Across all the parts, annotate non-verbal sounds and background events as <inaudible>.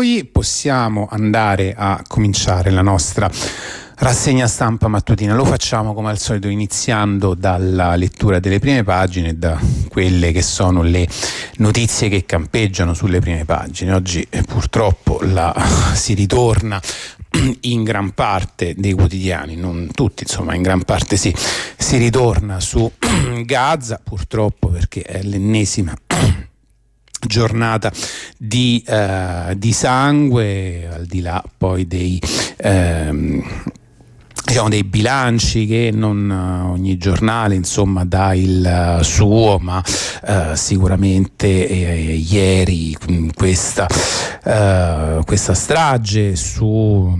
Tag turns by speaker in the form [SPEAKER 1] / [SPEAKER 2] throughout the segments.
[SPEAKER 1] Noi possiamo andare a cominciare la nostra rassegna stampa mattutina. Lo facciamo come al solito iniziando dalla lettura delle prime pagine, da quelle che sono le notizie che campeggiano sulle prime pagine. Oggi eh, purtroppo la, <laughs> si ritorna <clears throat> in gran parte dei quotidiani, non tutti, insomma, in gran parte sì, si ritorna su <clears throat> Gaza, purtroppo perché è l'ennesima <clears throat> giornata di, uh, di, sangue, al di là poi dei... Um, diciamo dei bilanci che non uh, ogni giornale insomma dà il uh, suo ma uh, sicuramente eh, ieri questa, questa strage su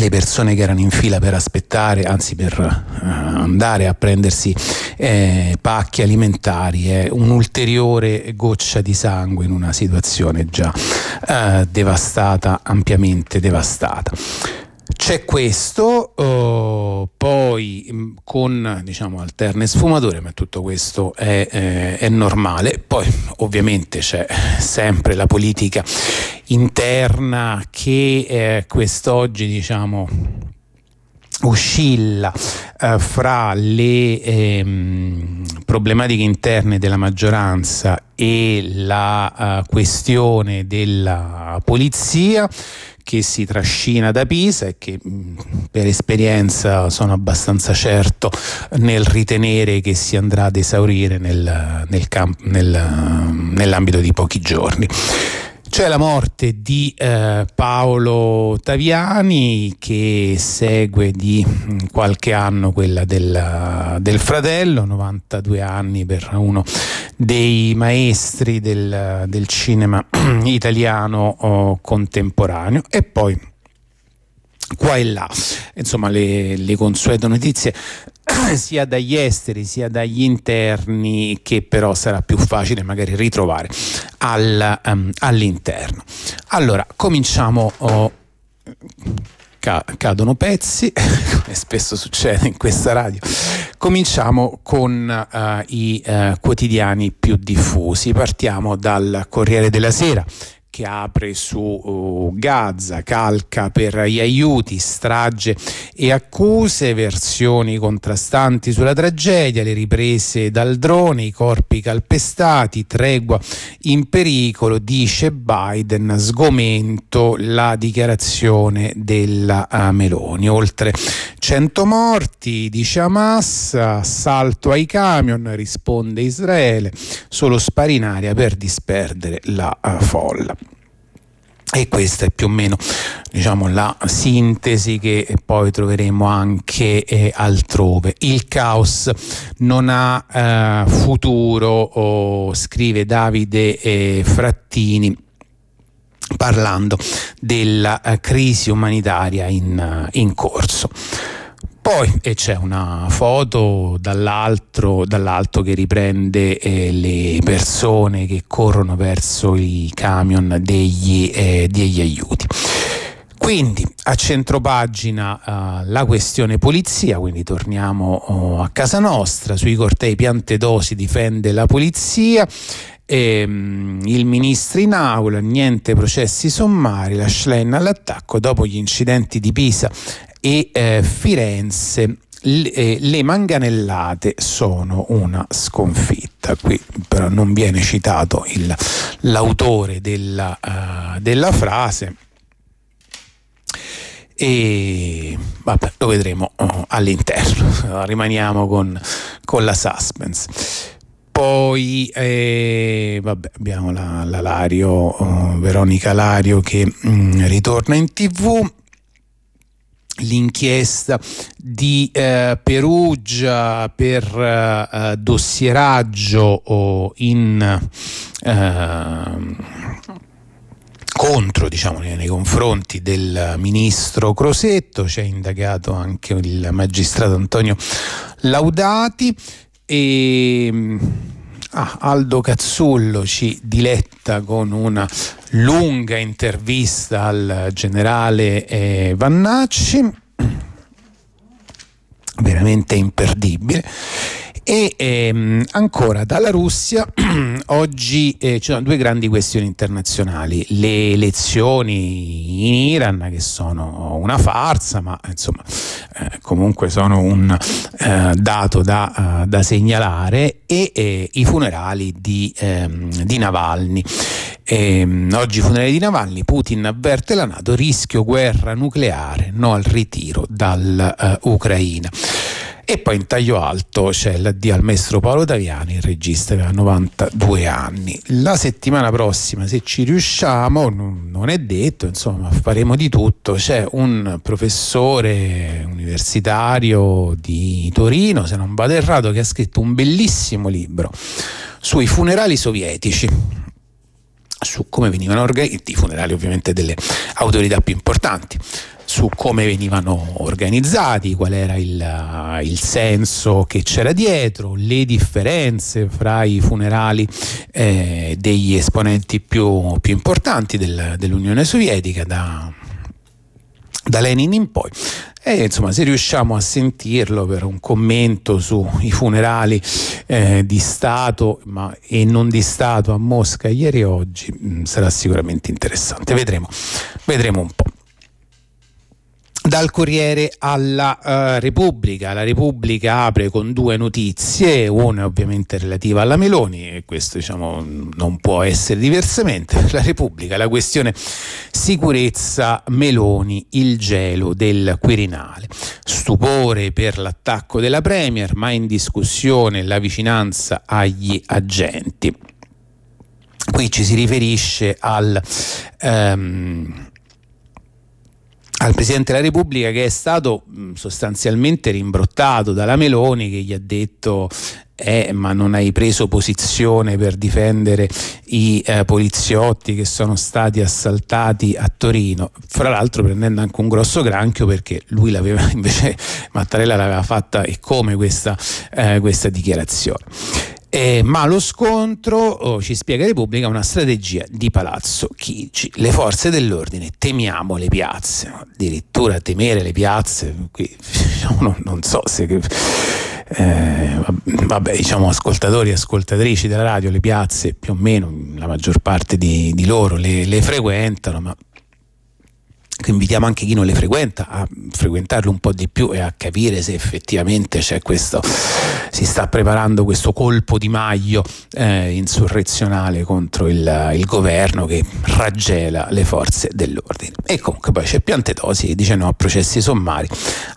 [SPEAKER 1] le persone che erano in fila per aspettare, anzi per uh, andare a prendersi eh, pacchi alimentari, è un'ulteriore goccia di sangue in una situazione già uh, devastata, ampiamente devastata. C'è questo, uh, poi mm, con diciamo alterne sfumature, ma tutto questo è, eh, è, normale. Poi ovviamente c'è sempre la politica interna che eh, quest'oggi diciamo oscilla eh, fra le ehm, problematiche interne della maggioranza e la uh, questione della polizia che si trascina da Pisa e che mm, per esperienza sono abbastanza certo nel ritenere che si andrà ad esaurire nel, nel camp- nel, nell'ambito di pochi giorni. C'è la morte di eh, Paolo Taviani che segue di mm, qualche anno quella del, del, fratello, 92 anni per uno dei maestri del, del cinema <clears throat> italiano oh, contemporaneo. E poi qua e là, insomma le, le consuete notizie sia dagli esteri sia dagli interni che però sarà più facile magari ritrovare al, um, all'interno. Allora, cominciamo. Oh, cadono pezzi, <laughs> come spesso succede in questa radio. Cominciamo con uh, i uh, quotidiani più diffusi. Partiamo dal Corriere della Sera che apre su uh, Gaza, calca per gli aiuti, strage e accuse, versioni contrastanti sulla tragedia, le riprese dal drone, i corpi calpestati, tregua in pericolo, dice Biden, sgomento la dichiarazione della uh, Meloni. Oltre 100 morti, dice Hamas, assalto ai camion, risponde Israele, solo spari in aria per disperdere la uh, folla. E questa è più o meno diciamo, la sintesi che poi troveremo anche eh, altrove. Il caos non ha eh, futuro, oh, scrive Davide eh, Frattini parlando della eh, crisi umanitaria in, in corso. Poi e c'è una foto dall'alto che riprende eh, le persone che corrono verso i camion degli, eh, degli aiuti. Quindi a centropagina uh, la questione polizia, quindi torniamo uh, a casa nostra, sui cortei Piantedosi difende la polizia, e, um, il ministro in aula, niente processi sommari, la Schlein all'attacco dopo gli incidenti di Pisa e eh, Firenze le, eh, le manganellate sono una sconfitta. Qui però non viene citato il, l'autore della, uh, della frase e vabbè, lo vedremo uh, all'interno, <laughs> rimaniamo con, con, la suspense. Poi eh, vabbè, abbiamo la, la Lario, uh, Veronica Lario che mh, mm, ritorna in tv l'inchiesta di eh, Perugia per eh, dossieraggio oh, in eh, contro diciamo, nei confronti del ministro Crosetto, c'è indagato anche il magistrato Antonio Laudati. E ah, Aldo Cazzullo ci diletta con una lunga intervista al generale eh, Vannacci, veramente imperdibile. E ehm, ancora dalla Russia, <clears throat> oggi eh, ci sono due grandi questioni internazionali, le elezioni in Iran che sono una farsa, ma insomma eh, comunque sono un eh, dato da, uh, da, segnalare, e eh, i funerali di, ehm, di Navalny. E, ehm, oggi funerali di Navalny, Putin avverte la Nato, rischio guerra nucleare, no al ritiro dall'Ucraina. Uh, e poi in taglio alto c'è l'addio al maestro Paolo Taviani, il regista che ha 92 anni. La settimana prossima, se ci riusciamo, non è detto, insomma, faremo di tutto. C'è un professore universitario di Torino, se non vado errato, che ha scritto un bellissimo libro sui funerali sovietici su come venivano organizzati i funerali ovviamente delle autorità più importanti su come venivano organizzati, qual era il, il senso che c'era dietro, le differenze fra i funerali eh, degli esponenti più, più importanti del, dell'Unione Sovietica da, da Lenin in poi. E insomma, se riusciamo a sentirlo per un commento sui funerali eh, di Stato ma, e non di Stato a Mosca ieri e oggi, mh, mm, sarà sicuramente interessante. Vedremo, vedremo un po' dal Corriere alla uh, Repubblica. La Repubblica apre con due notizie, una ovviamente relativa alla Meloni e questo diciamo non può essere diversamente. <laughs> La Repubblica, la questione sicurezza Meloni, il gelo del Quirinale. Stupore per l'attacco della Premier, ma in discussione la vicinanza agli agenti. Qui ci si riferisce al... Um, al Presidente della Repubblica che è stato sostanzialmente rimbrottato dalla Meloni che gli ha detto eh, ma non hai preso posizione per difendere i eh, poliziotti che sono stati assaltati a Torino, fra l'altro prendendo anche un grosso granchio perché lui l'aveva <laughs> invece Mattarella l'aveva fatta e come questa, eh, questa dichiarazione. Eh, ma lo scontro, oh, ci spiega Repubblica, è una strategia di Palazzo Chigi. Le forze dell'ordine temiamo le piazze, addirittura temere le piazze, qui <laughs> non, non, so se... Eh, vabbè, diciamo ascoltatori e ascoltatrici della radio, le piazze più o meno, la maggior parte di, di loro le, le frequentano, ma invitiamo anche chi non le frequenta a frequentarle un po' di più e a capire se effettivamente c'è questo, si sta preparando questo colpo di maglio eh, insurrezionale contro il, il, governo che raggela le forze dell'ordine. E comunque poi c'è Piantedosi che dice no a processi sommari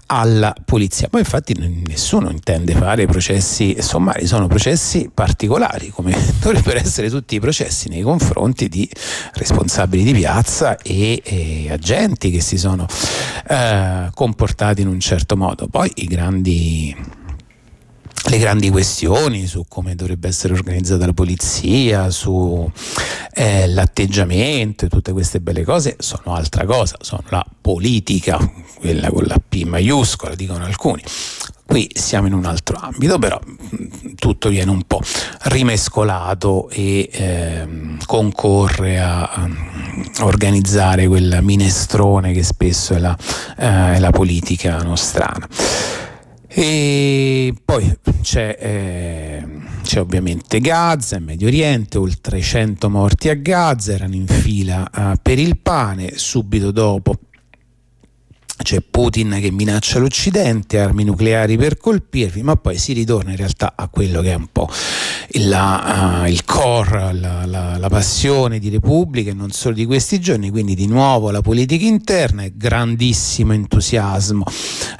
[SPEAKER 1] alla polizia. Poi infatti nessuno intende fare processi sommari, sono processi particolari, come <laughs> dovrebbero essere tutti i processi nei confronti di responsabili di piazza e, e agenti che si sono eh, comportati in un certo modo. Poi i grandi le grandi questioni su come dovrebbe essere organizzata la polizia, sull'atteggiamento eh, e tutte queste belle cose sono altra cosa, sono la politica, quella con la P maiuscola, dicono alcuni. Qui siamo in un altro ambito, però mm, tutto viene un po' rimescolato e eh, concorre a, a, organizzare quel minestrone che spesso è la, eh, è la politica nostrana. E poi c'è, eh, c'è, ovviamente Gaza, il Medio Oriente, oltre 100 morti a Gaza, erano in fila eh, per il pane, subito dopo c'è Putin che minaccia l'Occidente, armi nucleari per colpirvi, ma poi si ritorna in realtà a quello che è un po' la, uh, il core, la, la, la, passione di Repubblica e non solo di questi giorni, quindi di nuovo la politica interna e grandissimo entusiasmo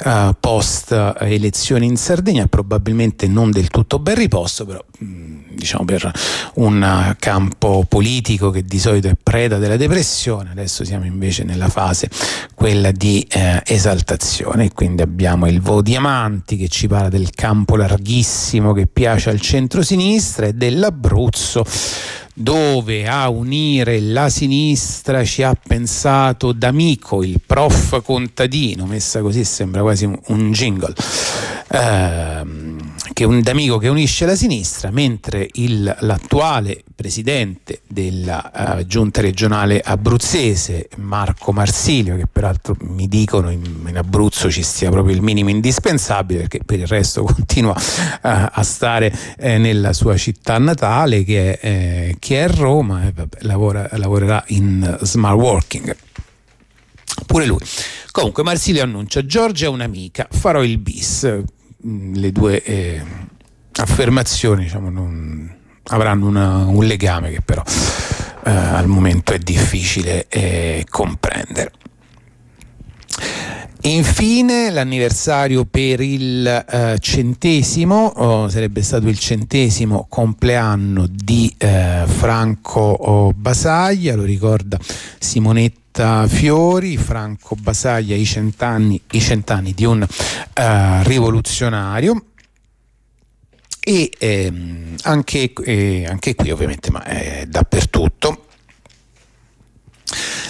[SPEAKER 1] uh, post elezioni in Sardegna, probabilmente non del tutto ben riposto, però mm, diciamo per un campo politico che di solito è preda della depressione, adesso siamo invece nella fase quella di eh, esaltazione, quindi abbiamo il Vo Diamanti che ci parla del campo larghissimo che piace al centro-sinistra e dell'Abruzzo dove a unire la sinistra ci ha pensato D'Amico, il prof contadino, messa così sembra quasi un, jingle, ehm, che un d'amico che unisce la sinistra, mentre il, l'attuale presidente della uh, giunta regionale abruzzese, Marco Marsilio, che peraltro mi dicono in, in, Abruzzo ci stia proprio il minimo indispensabile, perché per il resto <laughs> continua uh, a stare eh, nella sua città natale, che è, eh, che è Roma, e vabbè, lavora, lavorerà in smart working. Pure lui. Comunque Marsilio annuncia Giorgia è un'amica, farò il bis le due eh, affermazioni diciamo, non, avranno una, un legame che però eh, al momento è difficile eh, comprendere. Infine l'anniversario per il eh, centesimo, oh, sarebbe stato il centesimo compleanno di eh, Franco Basaglia, lo ricorda Simonetta Fiori, Franco Basaglia i cent'anni, i cent'anni di un uh, rivoluzionario e ehm, anche, eh, anche, qui ovviamente ma è dappertutto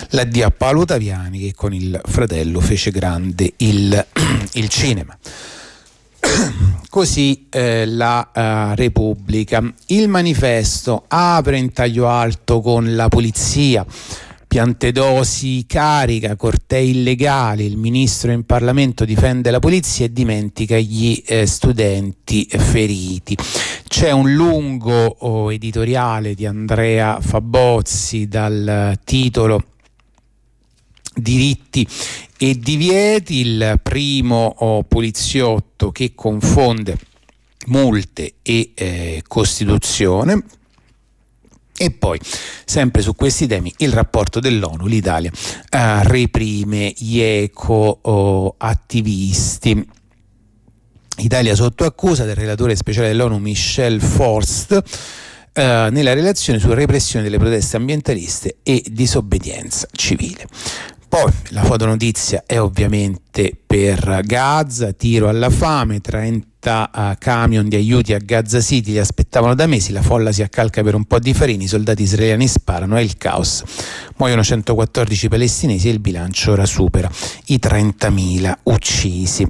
[SPEAKER 1] la a Paolo Taviani che con il fratello fece grande il, <clears throat> il cinema. <clears throat> Così eh, la uh, Repubblica. Il manifesto apre in taglio alto con la polizia. Piantedosi carica, cortei illegali, il ministro in Parlamento difende la polizia e dimentica gli eh, studenti feriti. C'è un lungo oh, editoriale di Andrea Fabozzi dal titolo diritti e divieti, il primo oh, poliziotto che confonde multe e eh, Costituzione. E poi, sempre su questi temi, il rapporto dell'ONU, l'Italia eh, reprime gli eco-attivisti. Italia sotto accusa del relatore speciale dell'ONU Michel Forst eh, nella relazione sulla repressione delle proteste ambientaliste e disobbedienza civile. Poi la fotonotizia è ovviamente per Gaza, tiro alla fame, 30 uh, eh, camion di aiuti a Gaza City li aspettavano da mesi, la folla si accalca per un po' di farini, i soldati israeliani sparano, è il caos. Muoiono 114 palestinesi e il bilancio ora supera i 30.000 uccisi.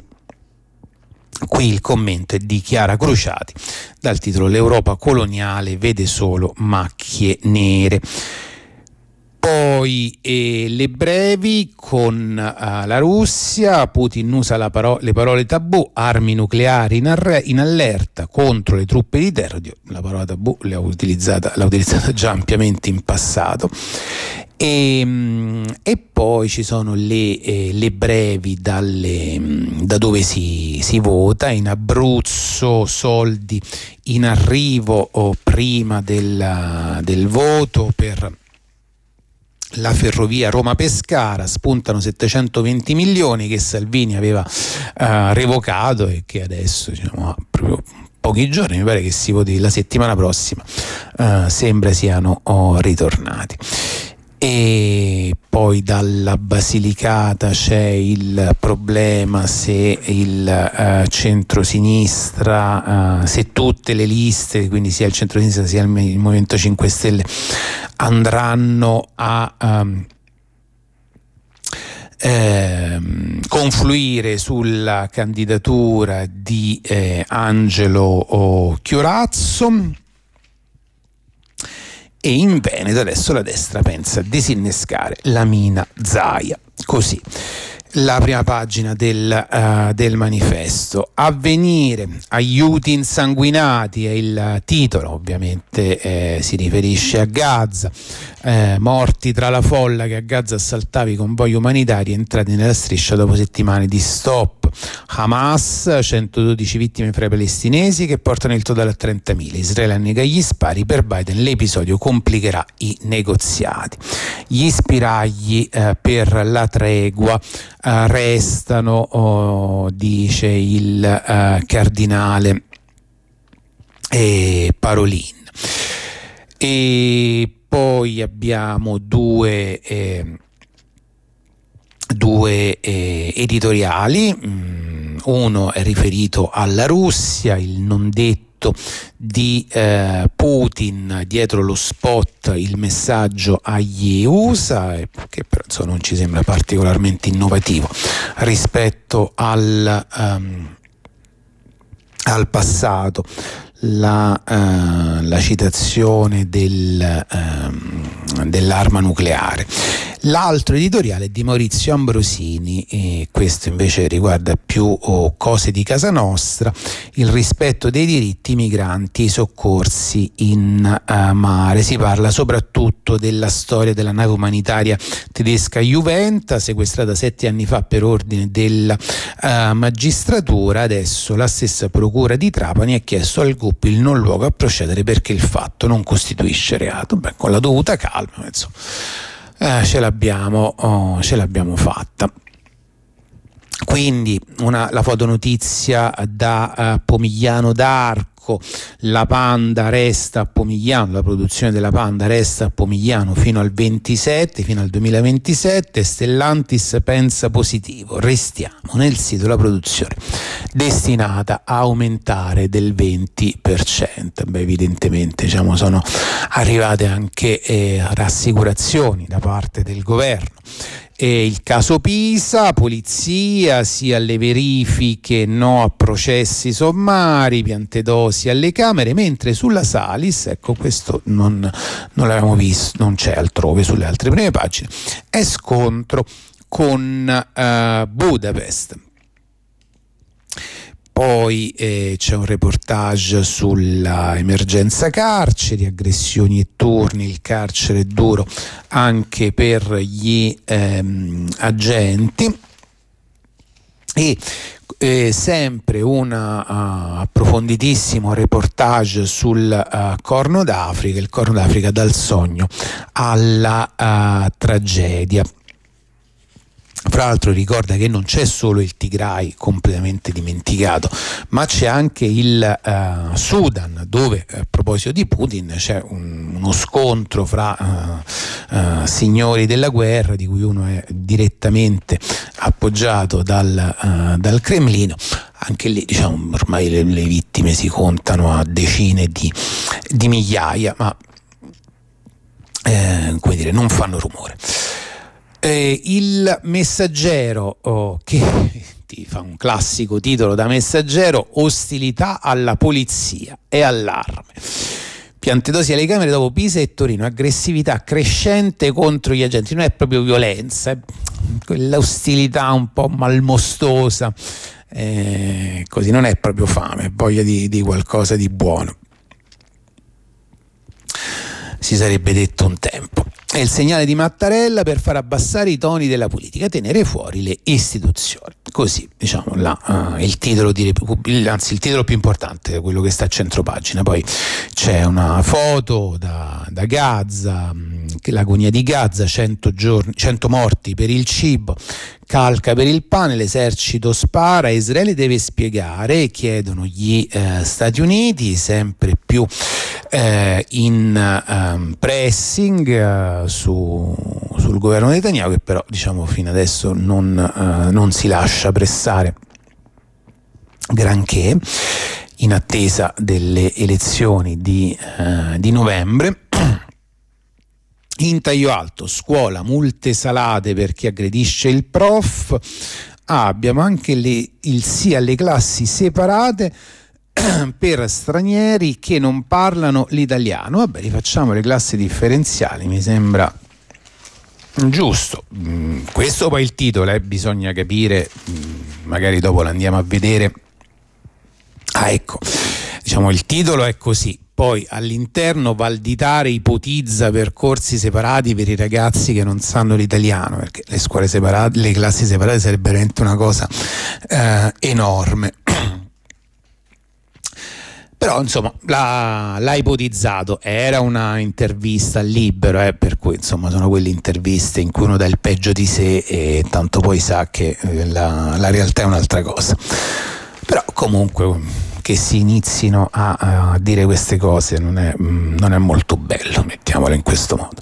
[SPEAKER 1] Qui il commento è di Chiara Cruciati dal titolo L'Europa coloniale vede solo macchie nere poi eh, le brevi con uh, la Russia, Putin usa paro- le parole tabù, armi nucleari in, arre- in, allerta contro le truppe di Terdio, la parola tabù l'ha utilizzata, l'ha utilizzata già ampiamente in passato. E, ehm, e poi ci sono le, eh, le brevi dalle, da dove si, si, vota, in Abruzzo soldi in arrivo o prima del, del voto per la ferrovia Roma-Pescara, spuntano 720 milioni che Salvini aveva eh, revocato e che adesso diciamo, proprio pochi giorni, mi pare che si voti la settimana prossima, eh, sembra siano oh, ritornati e poi dalla Basilicata c'è il problema se il uh, centro-sinistra, uh, se tutte le liste, quindi sia il centro-sinistra sia il, il Movimento 5 Stelle, andranno a um, eh, confluire sulla candidatura di eh, Angelo Chiorazzo e in Veneto adesso la destra pensa a disinnescare la mina Zaia. Così la prima pagina del, uh, del, manifesto. Avvenire, aiuti insanguinati è il titolo, ovviamente eh, si riferisce a Gaza. Eh, morti tra la folla che a Gaza assaltava i convogli umanitari entrati nella striscia dopo settimane di stop. Hamas, 112 vittime fra i palestinesi che portano il totale a 30.000. Israele annega gli spari, per Biden l'episodio complicherà i negoziati. Gli spiragli eh, per la tregua eh, restano, oh, dice il eh, cardinale Parolin. E poi abbiamo due, eh, due eh, editoriali, mm, uno è riferito alla Russia, il non detto di eh, Putin dietro lo spot il messaggio agli USA che però non ci sembra particolarmente innovativo rispetto al um, al passato la, uh, la citazione del, uh, dell'arma nucleare. L'altro editoriale è di Maurizio Ambrosini, e questo invece riguarda più oh, cose di casa nostra, il rispetto dei diritti migranti e i soccorsi in uh, mare. Si parla soprattutto della storia della nave umanitaria tedesca Juventa, sequestrata sette anni fa per ordine della uh, magistratura. Adesso la stessa procura di Trapani ha chiesto al GUP il non luogo a procedere perché il fatto non costituisce reato. Beh, con la dovuta calma, insomma eh, ce, l'abbiamo, oh, ce l'abbiamo fatta. Quindi una, la fotonotizia da uh, Pomigliano d'Arco, la Panda resta a Pomigliano, la produzione della Panda resta a Pomigliano fino al 27, fino al 2027, Stellantis pensa positivo, restiamo nel sito della produzione destinata a aumentare del 20%. Beh, evidentemente diciamo, sono arrivate anche eh, rassicurazioni da parte del governo e il caso Pisa, polizia, sia alle verifiche, no a processi sommari, piantedosi alle Camere, mentre sulla Salis, ecco questo non, non l'avevamo visto, non c'è altrove sulle altre prime pagine, è scontro con uh, Budapest. Poi eh, c'è un reportage sulla emergenza carceri, aggressioni e turni, il carcere è duro anche per gli ehm, agenti e eh, sempre un uh, approfonditissimo reportage sul uh, Corno d'Africa, il Corno d'Africa dal sogno alla uh, tragedia. Fra l'altro ricorda che non c'è solo il Tigray completamente dimenticato, ma c'è anche il uh, Sudan, dove a proposito di Putin c'è un, uno scontro fra uh, uh, signori della guerra, di cui uno è direttamente appoggiato dal, dal Cremlino. Anche lì diciamo, ormai le, le, vittime si contano a decine di, di migliaia, ma eh, dire, non fanno rumore. Eh, il messaggero oh, che <laughs> ti fa un classico titolo da messaggero, ostilità alla polizia e allarme. Piantedosi alle Camere dopo Pisa e Torino, aggressività crescente contro gli agenti, non è proprio violenza, è quell'ostilità un po' malmostosa, eh, così non è proprio fame, è voglia di, di qualcosa di buono. Si sarebbe detto un tempo è il segnale di Mattarella per far abbassare i toni della politica, tenere fuori le istituzioni. Così, diciamo, la, uh, il, titolo di, anzi, il titolo più importante, quello che sta a centro pagina. Poi c'è una foto da, da Gaza, mm, l'agonia di Gaza, 100, giorni, 100 morti per il cibo, calca per il pane, l'esercito spara, Israele deve spiegare, chiedono gli eh, Stati Uniti, sempre più eh, in um, pressing uh, su, sul governo Netanyahu che però diciamo fino adesso non, uh, non si lascia pressare granché in attesa delle elezioni di, uh, di novembre. In taglio alto, scuola, multe salate per chi aggredisce il prof. Ah, abbiamo anche le, il sì alle classi separate <clears throat> per stranieri che non parlano l'italiano. Vabbè, rifacciamo le classi differenziali, mi sembra giusto. Mm, questo poi il titolo, eh, bisogna capire, mm, magari dopo l'andiamo a vedere. Ah, ecco, diciamo il titolo è così. Poi all'interno Valditare ipotizza percorsi separati per i ragazzi che non sanno l'italiano, perché le scuole separate, le classi separate sarebbe veramente una cosa eh, enorme. <clears throat> Però insomma l'ha, l'ha, ipotizzato, era una intervista libero, eh, per cui insomma sono quelle interviste in cui uno dà il peggio di sé e tanto poi sa che eh, la, la realtà è un'altra cosa. Però comunque che si inizino a, a dire queste cose non è, mm, non è molto bello, mettiamolo in questo modo.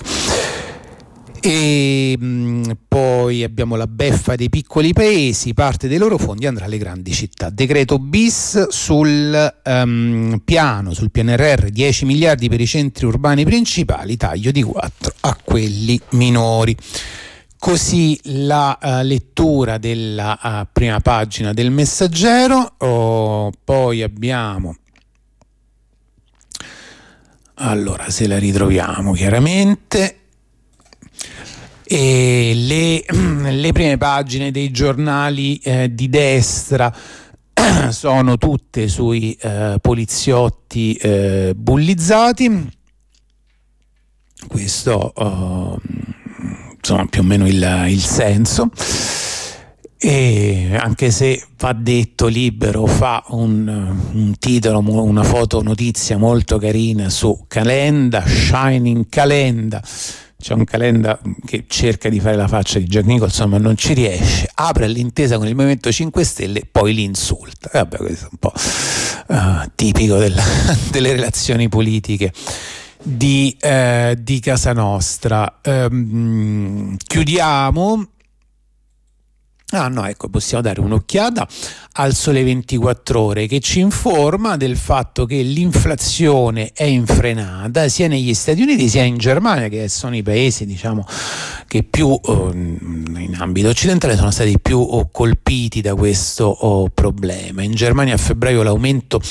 [SPEAKER 1] E mm, poi abbiamo la beffa dei piccoli paesi, parte dei loro fondi andrà alle grandi città. Decreto bis sul um, piano, sul PNRR, 10 miliardi per i centri urbani principali, taglio di 4 a quelli minori. Così la uh, lettura della uh, prima pagina del messaggero, oh, poi abbiamo allora se la ritroviamo chiaramente e le, <clears throat> le prime pagine dei giornali eh, di destra. <clears throat> Sono tutte sui eh, poliziotti eh, bullizzati. Questo uh, insomma più o meno il, il senso. E anche se va detto libero fa un, un, titolo una foto notizia molto carina su Calenda Shining Calenda. C'è un Calenda che cerca di fare la faccia di Jack Nicholson ma non ci riesce. Apre l'intesa con il Movimento 5 Stelle poi li insulta vabbè questo è un po' uh, tipico della, <laughs> delle relazioni politiche di, eh, di casa nostra. Um, chiudiamo Ah no, ecco, possiamo dare un'occhiata al Sole 24 ore che ci informa del fatto che l'inflazione è infrenata sia negli Stati Uniti sia in Germania, che sono i paesi diciamo, che più eh, in ambito occidentale sono stati più oh, colpiti da questo oh, problema. In Germania a febbraio l'aumento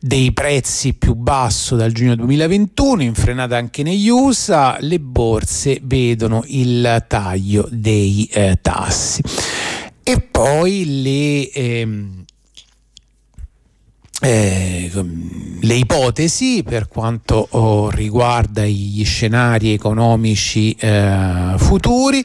[SPEAKER 1] dei prezzi più basso dal giugno 2021, infrenata anche negli USA, le borse vedono il taglio dei eh, tassi e poi le, ehm, eh, le ipotesi per quanto oh, riguarda gli scenari economici eh, futuri.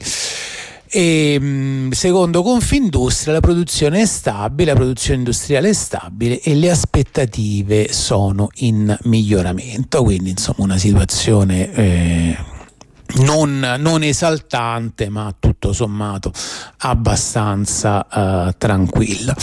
[SPEAKER 1] E, ehm, secondo Confindustria la produzione è stabile, la produzione industriale è stabile e le aspettative sono in miglioramento, quindi insomma una situazione eh, non, non, esaltante ma tutto sommato abbastanza uh, tranquilla.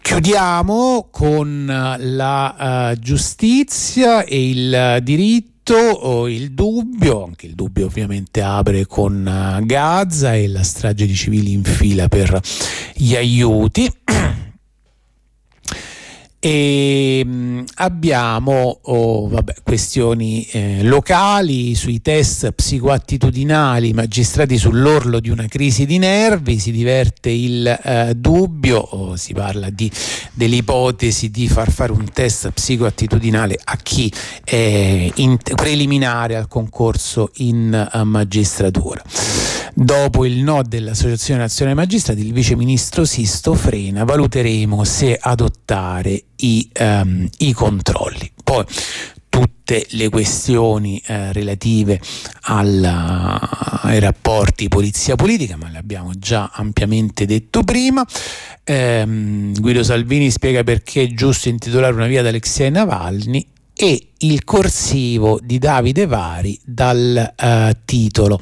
[SPEAKER 1] Chiudiamo con la uh, giustizia e il diritto o il dubbio, anche il dubbio ovviamente apre con Gaza e la strage di civili in fila per gli aiuti. <clears throat> E mm, abbiamo oh, vabbè, questioni eh, locali sui test psicoattitudinali, magistrati sull'orlo di una crisi di nervi, si diverte il eh, dubbio, oh, si parla di, dell'ipotesi di far fare un test psicoattitudinale a chi è in, preliminare al concorso in uh, magistratura. Dopo il no dell'Associazione Nazionale Magistrati, il vice ministro Sisto frena, valuteremo se adottare i, um, i controlli. Poi tutte le questioni eh, relative alla, ai rapporti polizia politica, ma le abbiamo già ampiamente detto prima. Eh, Guido Salvini spiega perché è giusto intitolare una via ad Alexei Navalny e il corsivo di Davide Vari dal eh, titolo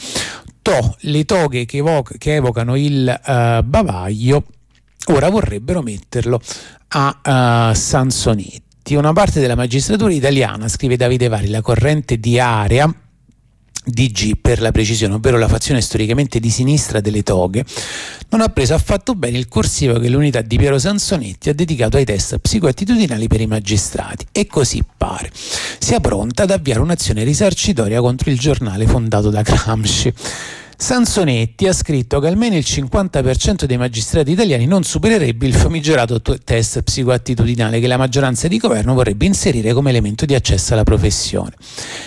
[SPEAKER 1] To, le toghe che, evoc- che evocano il uh, bavaglio, ora vorrebbero metterlo a uh, Sansonetti. Una parte della magistratura italiana, scrive Davide Vari, la corrente di area DG per la precisione, ovvero la fazione storicamente di sinistra delle toghe, non ha preso affatto bene il corsivo che l'unità di Piero Sansonetti ha dedicato ai test psicoattitudinali per i magistrati e così pare sia pronta ad avviare un'azione risarcitoria contro il giornale fondato da Gramsci. Sansonetti ha scritto che almeno il 50% dei magistrati italiani non supererebbe il famigerato test psicoattitudinale che la maggioranza di governo vorrebbe inserire come elemento di accesso alla professione.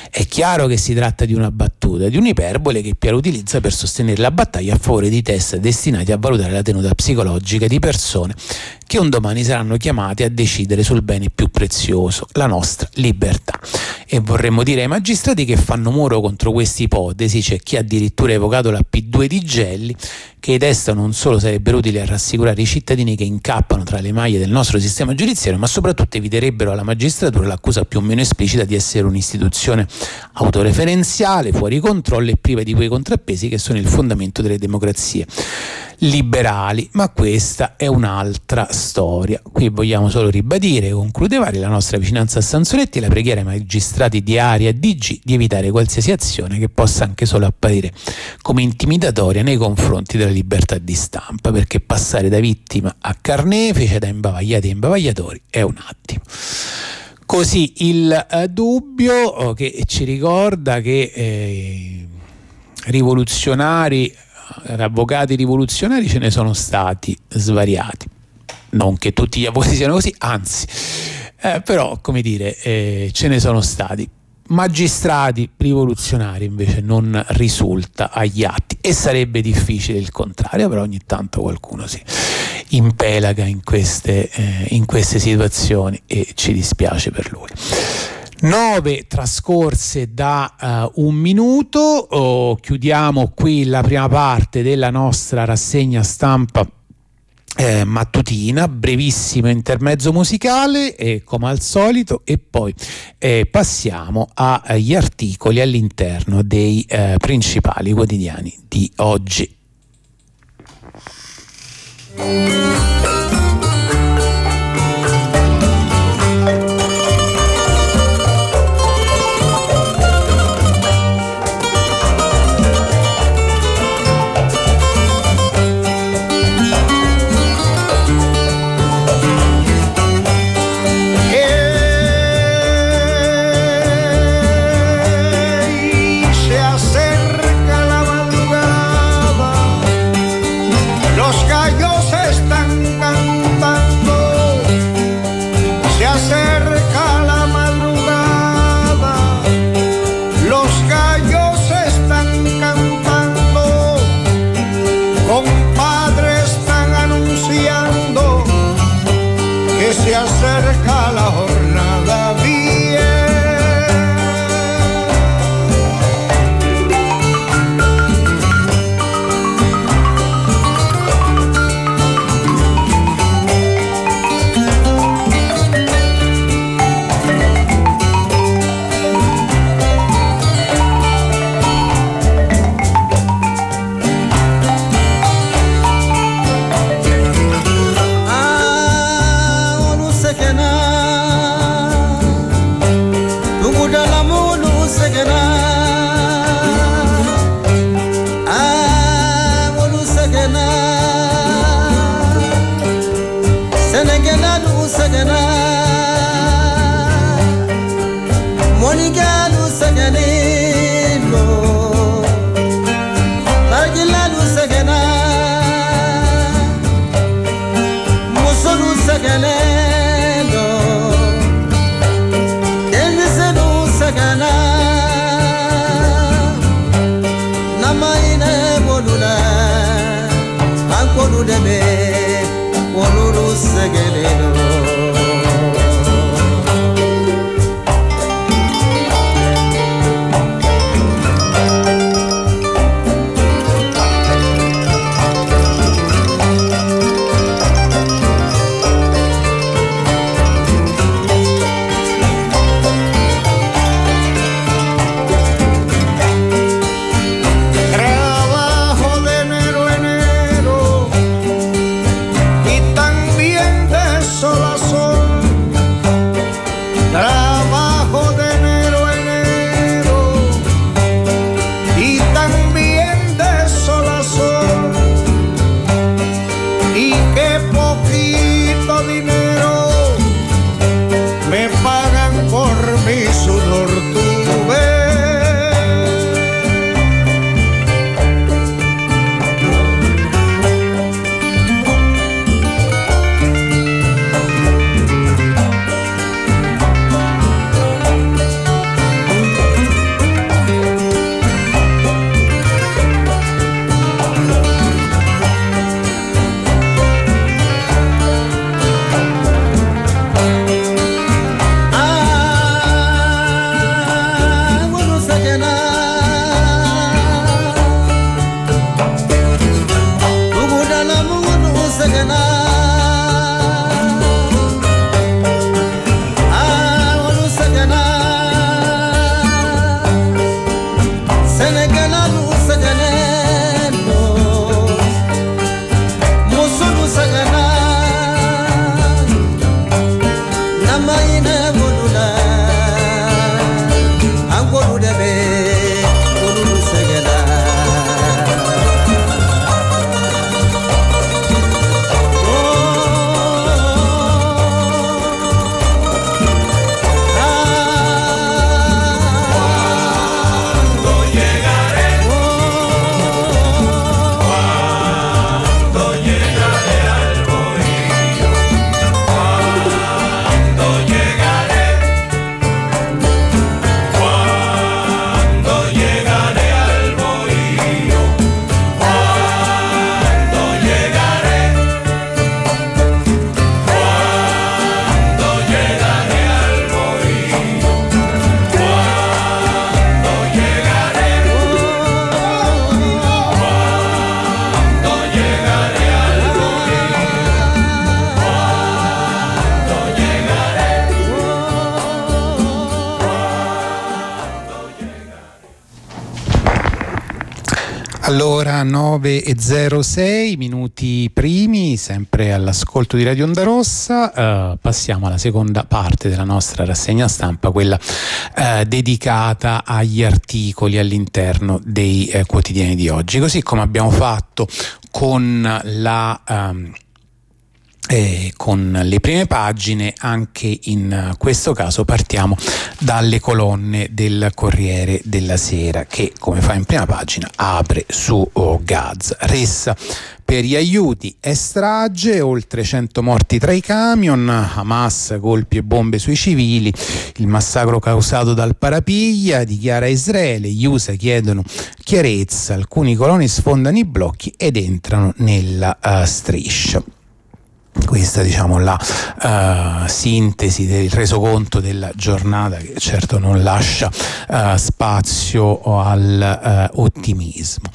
[SPEAKER 1] È chiaro che si tratta di una battuta, di un'iperbole che Piero utilizza per sostenere la battaglia a favore di test destinati a valutare la tenuta psicologica di persone che un domani saranno chiamati a decidere sul bene più prezioso, la nostra libertà. E vorremmo dire ai magistrati che fanno muro contro questa ipotesi, c'è chi ha addirittura evocato la P2 di Gelli, che i test non solo sarebbero utili a rassicurare i cittadini che incappano tra le maglie del nostro sistema giudiziario, ma soprattutto eviterebbero alla magistratura l'accusa più o meno esplicita di essere un'istituzione autoreferenziale, fuori controllo e priva di quei contrappesi che sono il fondamento delle democrazie liberali, ma questa è un'altra storia. Qui vogliamo solo ribadire, conclude Vari, la nostra vicinanza a Sansonetti e la preghiera ai magistrati di area e DG di evitare qualsiasi azione che possa anche solo apparire come intimidatoria nei confronti della libertà di stampa, perché passare da vittima a carnefice, da imbavagliati a imbavagliatori è un attimo. Così il eh, dubbio oh, che ci ricorda che eh, rivoluzionari avvocati rivoluzionari ce ne sono stati svariati. Non che tutti gli avvocati siano così, anzi, eh, però come dire, eh, ce ne sono stati magistrati rivoluzionari invece non risulta agli atti e sarebbe difficile il contrario, però ogni tanto qualcuno si impelaga in queste, eh, in queste situazioni e ci dispiace per lui. Nove trascorse da uh, un minuto, oh, chiudiamo qui la prima parte della nostra rassegna stampa eh, mattutina, brevissimo intermezzo musicale eh, come al solito e poi eh, passiamo agli articoli all'interno dei eh, principali quotidiani di oggi. 9.06 minuti primi, sempre all'ascolto di Radio Onda Rossa, uh, passiamo alla seconda parte della nostra rassegna stampa, quella uh, dedicata agli articoli all'interno dei uh, quotidiani di oggi, così come abbiamo fatto con la... Um, eh, con le prime pagine, anche in questo caso partiamo dalle colonne del Corriere della Sera che come fa in prima pagina apre su oh, Gaza. Ressa per gli aiuti è strage, oltre 100 morti tra i camion, Hamas colpi e bombe sui civili, il massacro causato dal parapiglia, dichiara Israele, gli USA chiedono chiarezza, alcuni coloni sfondano i blocchi ed entrano nella uh, striscia questa diciamo la uh, sintesi del resoconto della giornata che certo non lascia uh, spazio al uh, ottimismo.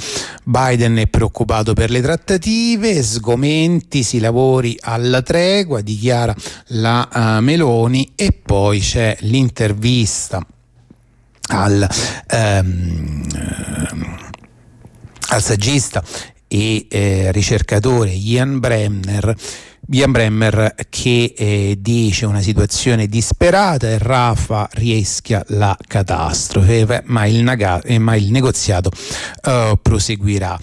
[SPEAKER 1] Biden è preoccupato per le trattative, sgomenti, si lavori alla tregua, dichiara la Meloni e poi c'è l'intervista al, um, al saggista e eh, ricercatore Ian Bremner Ian Bremmer che eh, dice una situazione disperata e Rafa rischia la catastrofe, ma il, naga- eh, ma il negoziato uh, proseguirà.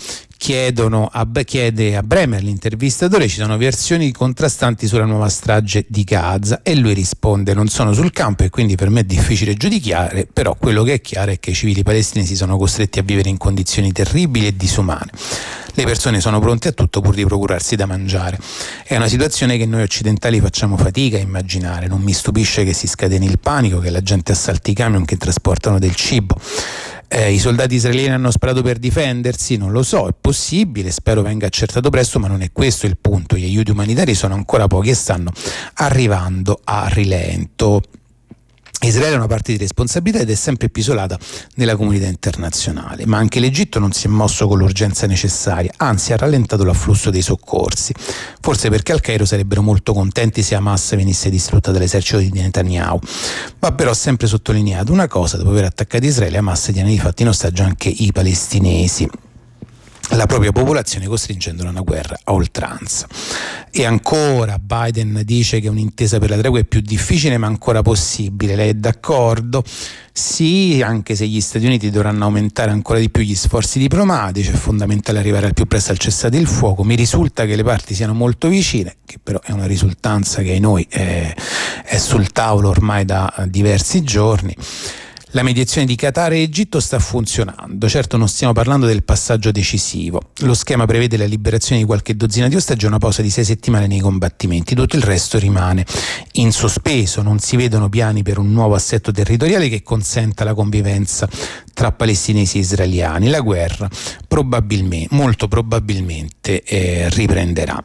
[SPEAKER 1] Chiedono a, chiede a Bremer l'intervistatore ci sono versioni contrastanti sulla nuova strage di Gaza e lui risponde non sono sul campo e quindi per me è difficile giudicare però quello che è chiaro è che i civili palestinesi sono costretti a vivere in condizioni terribili e disumane le persone sono pronte a tutto pur di procurarsi da mangiare. È una situazione che noi occidentali facciamo fatica a immaginare, non mi stupisce che si scateni il panico, che la gente assalti i camion che trasportano del cibo. Eh, I soldati israeliani hanno sparato per difendersi, non lo so, è possibile, spero venga accertato presto, ma non è questo il punto. Gli aiuti umanitari sono ancora pochi e stanno arrivando a rilento. Israele ha una parte di responsabilità ed è sempre più isolata nella comunità internazionale, ma anche l'Egitto non si è mosso con l'urgenza necessaria, anzi ha rallentato l'afflusso dei soccorsi, forse perché al Cairo sarebbero molto contenti se Hamas venisse distrutta dall'esercito di Netanyahu. Va però sempre sottolineato una cosa, dopo aver attaccato Israele, Hamas tiene di fatti in ostaggio anche i palestinesi la propria popolazione costringendola a una guerra a oltranza. E ancora Biden dice che un'intesa per la tregua è più difficile ma ancora possibile. Lei è d'accordo? Sì, anche se gli Stati Uniti dovranno aumentare ancora di più gli sforzi diplomatici, è fondamentale arrivare al più presto al cessate il fuoco. Mi risulta che le parti siano molto vicine, che però è una risultanza che noi è, è sul tavolo ormai da diversi giorni. La mediazione di Qatar e Egitto sta funzionando, certo non stiamo parlando del passaggio decisivo. Lo schema prevede la liberazione di qualche dozzina di ostaggi e una pausa di sei settimane nei combattimenti, tutto il resto rimane in sospeso, non si vedono piani per un nuovo assetto territoriale che consenta la convivenza tra palestinesi e israeliani. La guerra probabilmente, molto probabilmente eh, riprenderà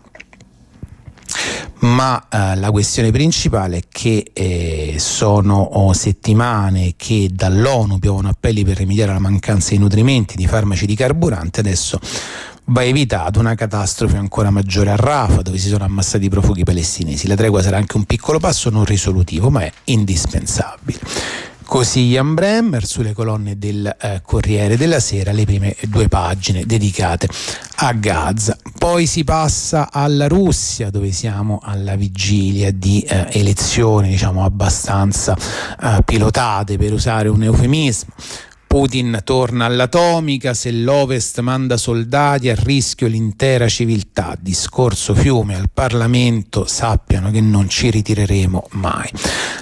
[SPEAKER 1] ma eh, la questione principale è che eh, sono oh, settimane che dall'ONU piovono appelli per rimediare alla mancanza di nutrimenti, di farmaci, di carburante, adesso va evitata una catastrofe ancora maggiore a Rafa, dove si sono ammassati i profughi palestinesi. La tregua sarà anche un piccolo passo non risolutivo, ma è indispensabile. Così Ian Bremmer sulle colonne del eh, Corriere della Sera, le prime due pagine dedicate a Gaza. Poi si passa alla Russia, dove siamo alla vigilia di eh, elezioni, diciamo, abbastanza eh, pilotate, per usare un eufemismo Putin torna all'atomica, se l'Ovest manda soldati a rischio l'intera civiltà, discorso fiume al Parlamento, sappiano che non ci ritireremo mai.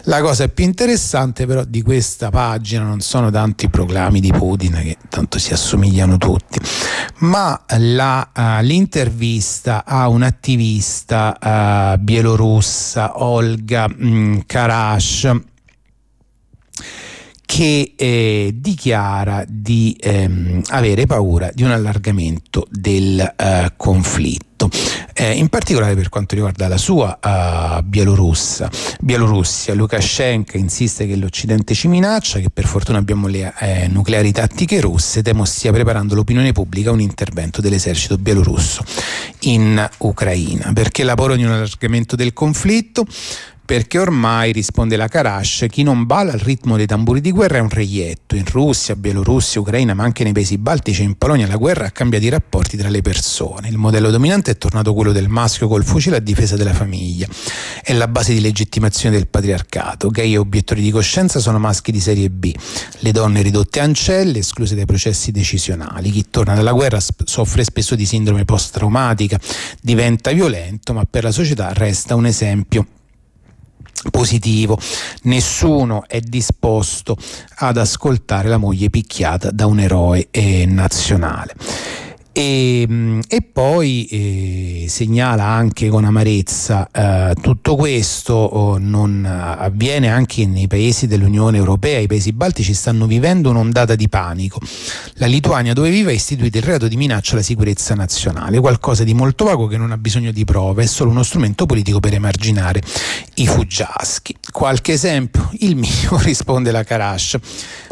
[SPEAKER 1] La cosa più interessante però di questa pagina non sono tanti i proclami di Putin che tanto si assomigliano tutti, ma la, uh, l'intervista a un'attivista uh, bielorussa, Olga um, Karash, che eh, dichiara di ehm, avere paura di un allargamento del eh, conflitto. Eh, in particolare per quanto riguarda la sua uh, Bielorussia. Bielorussia, Lukashenko insiste che l'Occidente ci minaccia, che per fortuna abbiamo le eh, nucleari tattiche russe, temo stia preparando l'opinione pubblica a un intervento dell'esercito bielorusso in Ucraina. Perché la paura di un allargamento del conflitto? Perché ormai, risponde la Karash, chi non balla al ritmo dei tamburi di guerra è un reietto. In Russia, Bielorussia, Ucraina, ma anche nei paesi baltici e in Polonia la guerra ha cambiato i rapporti tra le persone. Il modello dominante è tornato quello del maschio col fucile a difesa della famiglia. È la base di legittimazione del patriarcato. Gay e obiettori di coscienza sono maschi di serie B. Le donne ridotte a ancelle, escluse dai processi decisionali. Chi torna dalla guerra soffre spesso di sindrome post-traumatica, diventa violento, ma per la società resta un esempio positivo. Nessuno è disposto ad ascoltare la moglie picchiata da un eroe eh, nazionale. E, e poi eh, segnala anche con amarezza eh, tutto questo oh, non avviene anche nei paesi dell'Unione Europea, i paesi baltici stanno vivendo un'ondata di panico. La Lituania dove vive ha istituito il reato di minaccia alla sicurezza nazionale, qualcosa di molto vago che non ha bisogno di prove, è solo uno strumento politico per emarginare i fuggiaschi. Qualche esempio? Il mio, <laughs> risponde la Karash.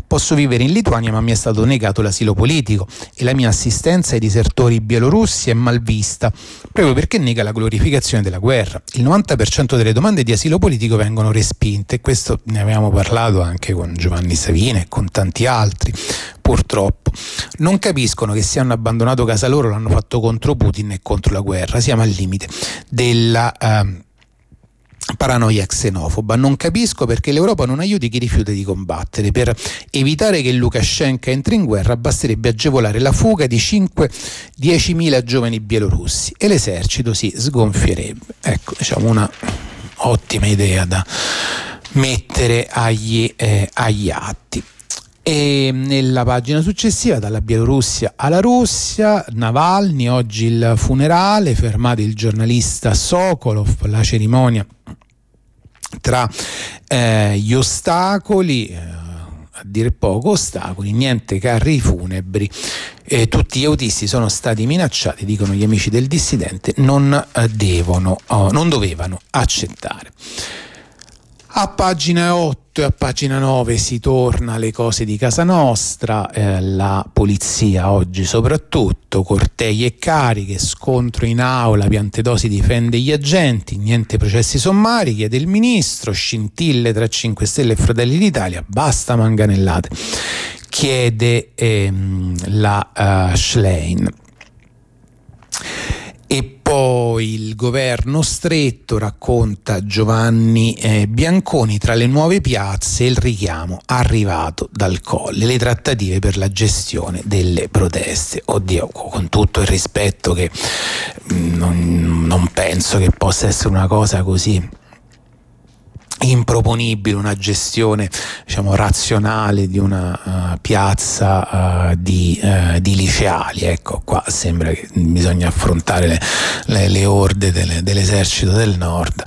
[SPEAKER 1] Posso vivere in Lituania ma mi è stato negato l'asilo politico e la mia assistenza ai disertori bielorussi è mal vista, proprio perché nega la glorificazione della guerra. Il 90% delle domande di asilo politico vengono respinte questo ne avevamo parlato anche con Giovanni Savina e con tanti altri, purtroppo. Non capiscono che se hanno abbandonato casa loro l'hanno fatto contro Putin e contro la guerra, siamo al limite della... Uh, paranoia xenofoba. Non capisco perché l'Europa non aiuti chi rifiuta di combattere. Per evitare che Lukashenko entri in guerra basterebbe agevolare la fuga di 5-10.000 giovani bielorussi e l'esercito si sgonfierebbe. Ecco, diciamo una ottima idea da mettere agli, eh, agli atti. E nella pagina successiva, dalla Bielorussia alla Russia, Navalny, oggi il funerale, fermato il giornalista Sokolov, la cerimonia tra eh, gli ostacoli. Eh, a dire poco ostacoli, niente carri funebri. Eh, tutti gli autisti sono stati minacciati, dicono gli amici del dissidente, non, eh, devono, oh, non dovevano accettare. A pagina 8 e a pagina 9 si torna alle cose di casa nostra, eh, la polizia oggi soprattutto, cortei e cariche, scontro in aula, Piantedosi difende gli agenti, niente processi sommari, chiede il ministro, scintille tra 5 Stelle e Fratelli d'Italia, basta manganellate, chiede ehm, la uh, Schlein. Poi il governo stretto racconta Giovanni eh, Bianconi tra le nuove piazze il richiamo arrivato dal Colle, le trattative per la gestione delle proteste. Oddio, con tutto il rispetto che mm, non, non penso che possa essere una cosa così improponibile una gestione diciamo, razionale di una uh, piazza uh, di, uh, di, liceali. Ecco qua sembra che bisogna affrontare le, le, le orde delle, dell'esercito del nord.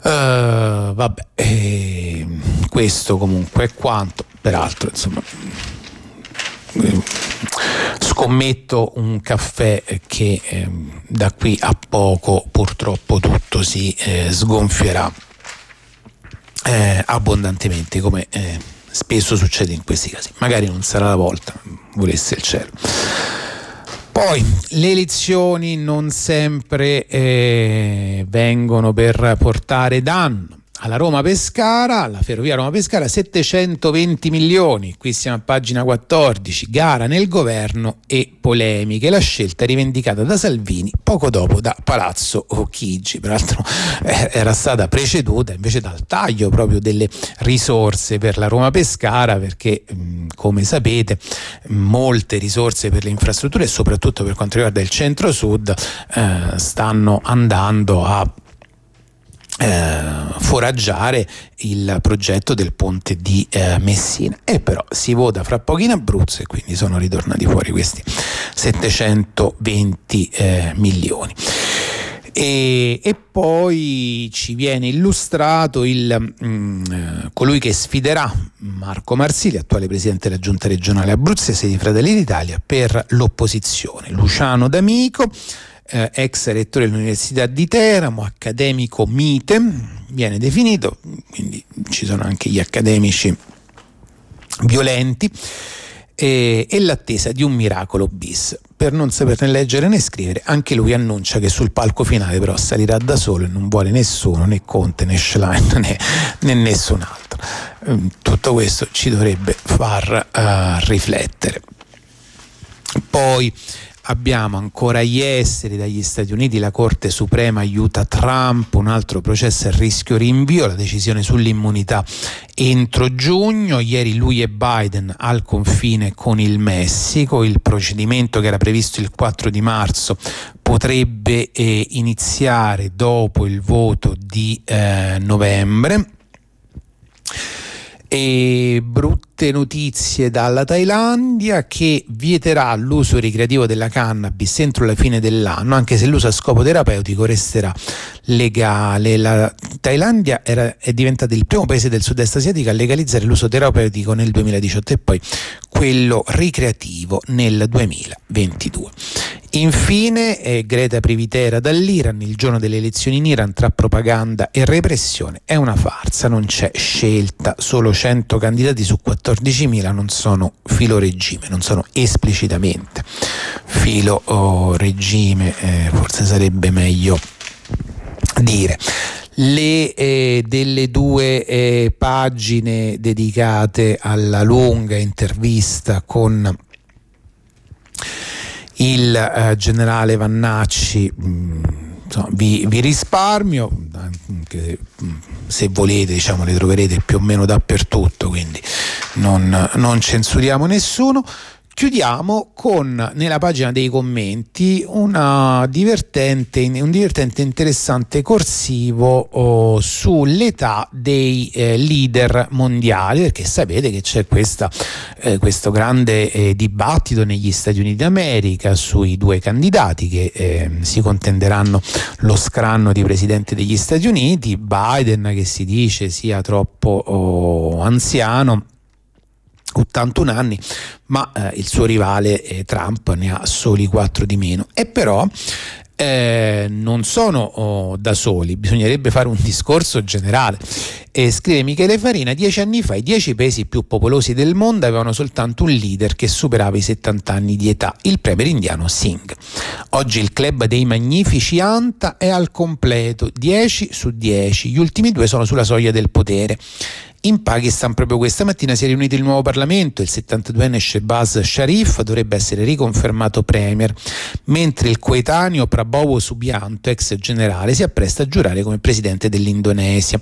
[SPEAKER 1] Vabbè eh, questo comunque è quanto. Peraltro insomma scommetto un caffè che eh, da qui a poco purtroppo tutto si eh, sgonfierà eh, abbondantemente come eh, spesso succede in questi casi. Magari non sarà la volta, volesse il cielo. Poi le elezioni non sempre eh, vengono per portare danno alla Roma Pescara, alla Ferrovia Roma Pescara 720 milioni, qui siamo a pagina 14, gara nel governo e polemiche, la scelta rivendicata da Salvini poco dopo da Palazzo Chigi, peraltro eh, era stata preceduta invece dal taglio proprio delle risorse per la Roma Pescara perché come sapete molte risorse per le infrastrutture soprattutto per quanto riguarda il centro-sud eh, stanno andando a eh, foraggiare il progetto del ponte di eh, Messina e però si vota fra pochi in Abruzzo e quindi sono ritornati fuori questi 720 eh, milioni. E, e, poi ci viene illustrato il, mh, mm, colui che sfiderà Marco Marsili, attuale presidente della giunta regionale abruzzese di Fratelli d'Italia, per l'opposizione. Luciano D'Amico, eh, ex rettore dell'Università di Teramo, accademico mite, viene definito, quindi ci sono anche gli accademici violenti. e, e l'attesa di un miracolo bis. Per non saperne leggere né scrivere, anche lui annuncia che sul palco finale però salirà da solo e non vuole nessuno, né Conte né Schlein <laughs> né, né nessun altro. Ehm, tutto questo ci dovrebbe far uh, riflettere. Poi abbiamo ancora gli esteri dagli Stati Uniti, la Corte Suprema aiuta Trump, un altro processo a rischio rinvio, la decisione sull'immunità entro giugno, ieri lui e Biden al confine con il Messico, il procedimento che era previsto il 4 di marzo potrebbe eh, iniziare dopo il voto di eh, novembre. E brutte notizie dalla Thailandia che vieterà l'uso ricreativo della cannabis entro la fine dell'anno, anche se l'uso a scopo terapeutico resterà legale. La Thailandia era, è diventata il primo paese del sud-est asiatico a legalizzare l'uso terapeutico nel 2018 e poi quello ricreativo nel 2022. Infine, eh, Greta Privitera dall'Iran, il giorno delle elezioni in Iran tra propaganda e repressione è una farsa, non c'è scelta, solo 100 candidati su 14.000 non sono filo regime, non sono esplicitamente filo oh, regime, eh, forse sarebbe meglio dire. Le, eh, delle due eh, pagine dedicate alla lunga intervista con il eh, generale Vannacci mh, mm, insomma, vi, vi, risparmio anche, mm, se volete diciamo le troverete più o meno dappertutto quindi non, non censuriamo nessuno Chiudiamo con nella pagina dei commenti divertente, un divertente interessante corsivo oh, sull'età dei eh, leader mondiali, perché sapete che c'è questa, eh, questo grande eh, dibattito negli Stati Uniti d'America sui due candidati che ehm, si contenderanno lo scranno di presidente degli Stati Uniti, Biden che si dice sia troppo oh, anziano 81 anni, ma eh, il suo rivale eh, Trump ne ha soli 4 di meno. E però eh, non sono oh, da soli, bisognerebbe fare un discorso generale. E scrive Michele Farina, dieci anni fa i dieci paesi più popolosi del mondo avevano soltanto un leader che superava i 70 anni di età, il premier indiano Singh. Oggi il club dei magnifici Anta è al completo, 10 su 10, gli ultimi due sono sulla soglia del potere. In Pakistan proprio questa mattina si è riunito il nuovo Parlamento, il 72enne Shehbaz Sharif dovrebbe essere riconfermato premier, mentre il coetaneo Prabowo Subianto, ex generale, si appresta a giurare come presidente dell'Indonesia.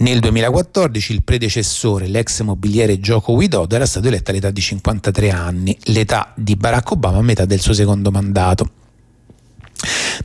[SPEAKER 1] Nel 2014 il predecessore, l'ex mobiliere Joko Widodo, era stato eletto all'età di 53 anni, l'età di Barack Obama a metà del suo secondo mandato.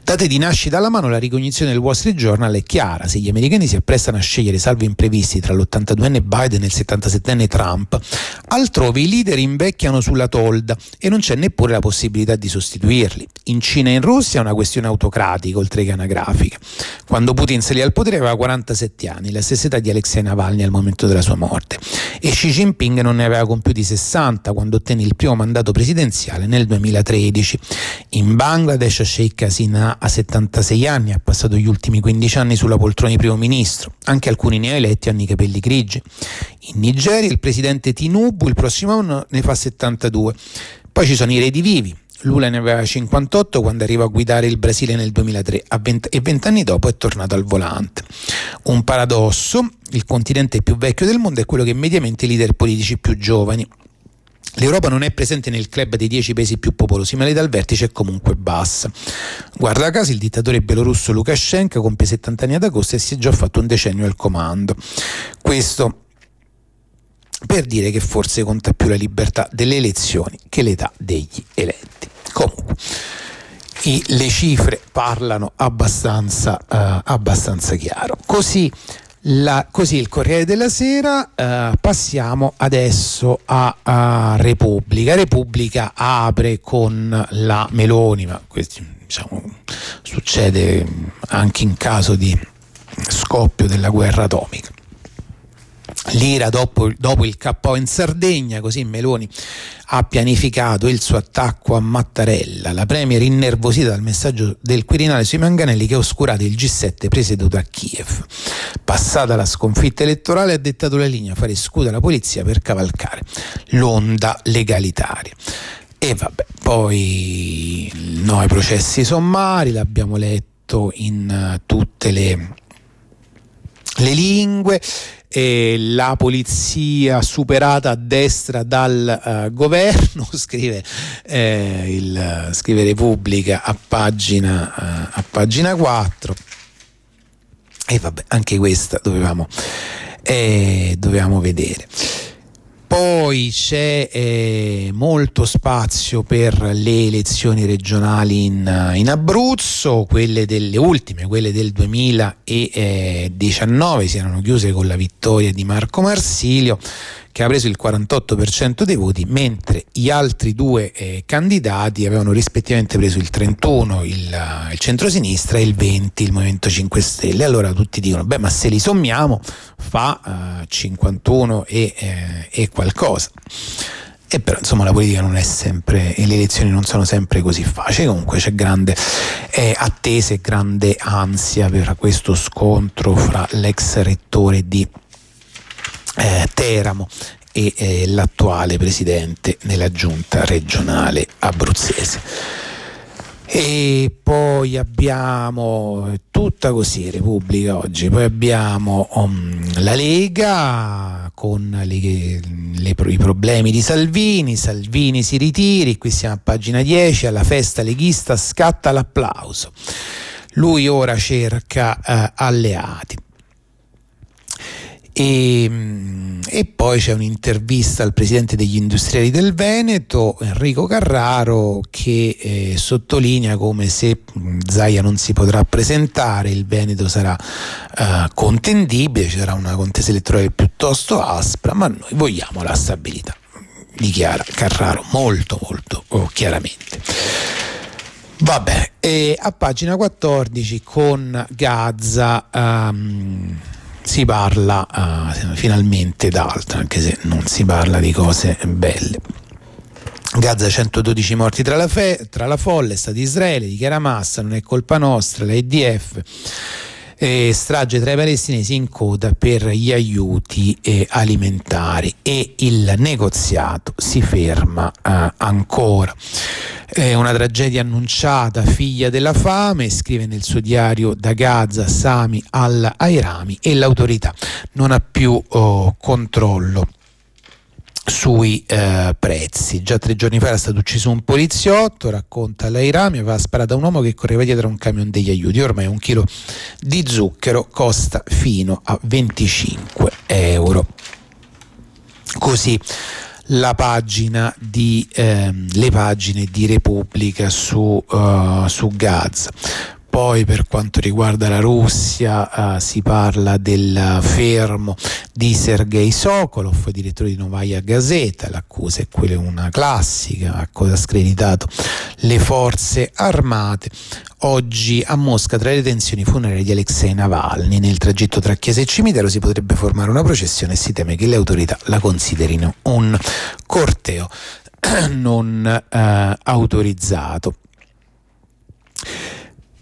[SPEAKER 1] Date di nascita alla mano, la ricognizione del Wall Street Journal è chiara. Se gli americani si apprestano a scegliere salvi imprevisti tra l'82enne Biden e il 77enne Trump, altrove i leader invecchiano sulla tolda e non c'è neppure la possibilità di sostituirli. In Cina e in Russia è una questione autocratica, oltre che anagrafica. Quando Putin salì al potere aveva 47 anni, la stessa età di Alexei Navalny al momento della sua morte. E Xi Jinping non ne aveva compiuti 60 quando ottenne il primo mandato presidenziale nel 2013. In Bangladesh Sheikh Hasina ha 76 anni, ha passato gli ultimi 15 anni sulla poltrona di primo ministro, anche alcuni neoeletti hanno i capelli grigi. In Nigeria il presidente Tinubu il prossimo anno ne fa 72. Poi ci sono i redivivi, Lula ne aveva 58 quando arriva a guidare il Brasile nel 2003 e vent'anni dopo è tornato al volante. Un paradosso, il continente più vecchio del mondo è quello che mediamente i leader politici più giovani. L'Europa non è presente nel club dei dieci paesi più popolosi, ma l'età al vertice è comunque bassa. Guarda caso, il dittatore belorusso Lukashenko compie 70 anni ad agosto e si è già fatto un decennio al comando. Questo per dire che forse conta più la libertà delle elezioni che l'età degli eletti. Comunque, i, le cifre parlano abbastanza, uh, abbastanza chiaro. Così la, così il Corriere della Sera, eh, passiamo adesso a, a, Repubblica. Repubblica apre con la Meloni, ma questo diciamo, succede anche in caso di scoppio della guerra atomica. L'ira dopo, dopo, il KO in Sardegna, così Meloni ha pianificato il suo attacco a Mattarella. La Premier innervosita dal messaggio del Quirinale sui manganelli che ha oscurato il G7 presieduto a Kiev. Passata la sconfitta elettorale ha dettato la linea fare scuda la polizia per cavalcare l'onda legalitaria. E vabbè, poi no ai processi sommari, l'abbiamo letto in uh, tutte le, le lingue eh, la polizia superata a destra dal uh, governo, <laughs> scrive, eh, il, scrive Repubblica a pagina, uh, a pagina 4. E vabbè, anche questa dovevamo, eh, dovevamo vedere. Poi c'è eh, molto spazio per le elezioni regionali in, in, Abruzzo, quelle delle ultime, quelle del 2019, si erano chiuse con la vittoria di Marco Marsilio che ha preso il 48% dei voti, mentre gli altri due eh, candidati avevano rispettivamente preso il 31% il, il centrosinistra e il 20% il Movimento 5 Stelle. Allora tutti dicono, beh ma se li sommiamo fa uh, 51 e, eh, e qualcosa. E però insomma la politica non è sempre e le elezioni non sono sempre così facili, comunque c'è grande eh, attesa e grande ansia per questo scontro fra l'ex rettore di eh, Teramo e eh, l'attuale presidente nella giunta regionale abruzzese. E poi abbiamo tutta così Repubblica oggi, poi abbiamo um, la Lega con le, le, i problemi di Salvini, Salvini si ritiri, qui siamo a pagina 10, alla festa leghista scatta l'applauso. Lui ora cerca uh, alleati. E, mm, e, poi c'è un'intervista al presidente degli industriali del Veneto, Enrico Carraro, che eh, sottolinea come se mm, Zaia non si potrà presentare, il Veneto sarà eh, contendibile, ci sarà una contesa elettorale piuttosto aspra, ma noi vogliamo la stabilità, dichiara Carraro molto molto oh, chiaramente. Vabbè, a pagina 14 con Gaza. Um, si parla uh, finalmente d'altro, anche se non si parla di cose belle. Gaza 112 morti tra la, fe- tra la folla, è stato Israele, dichiara Massa, non è colpa nostra, la EDF eh, strage tra i palestinesi in coda per gli aiuti eh, alimentari e il negoziato si ferma eh, ancora. È una tragedia annunciata, figlia della fame, scrive nel suo diario da Gaza Sami al-Airami e l'autorità non ha più oh, controllo sui eh, prezzi. Già tre giorni fa era stato ucciso un poliziotto, racconta l'Airami, aveva sparato a un uomo che correva dietro un camion degli aiuti. Ormai un chilo di zucchero costa fino a 25 euro. Così la pagina di, ehm, le pagine di Repubblica su, uh, su Gaza. Poi per quanto riguarda la Russia uh, si parla del fermo di Sergei Sokolov, direttore di Novaya Gazeta, l'accusa è quella una classica, ha cosa screditato le forze armate. Oggi a Mosca tra le tensioni funerarie di Alexei Navalny nel tragitto tra chiesa e cimitero si potrebbe formare una processione e si teme che le autorità la considerino un corteo <clears throat> non uh, autorizzato.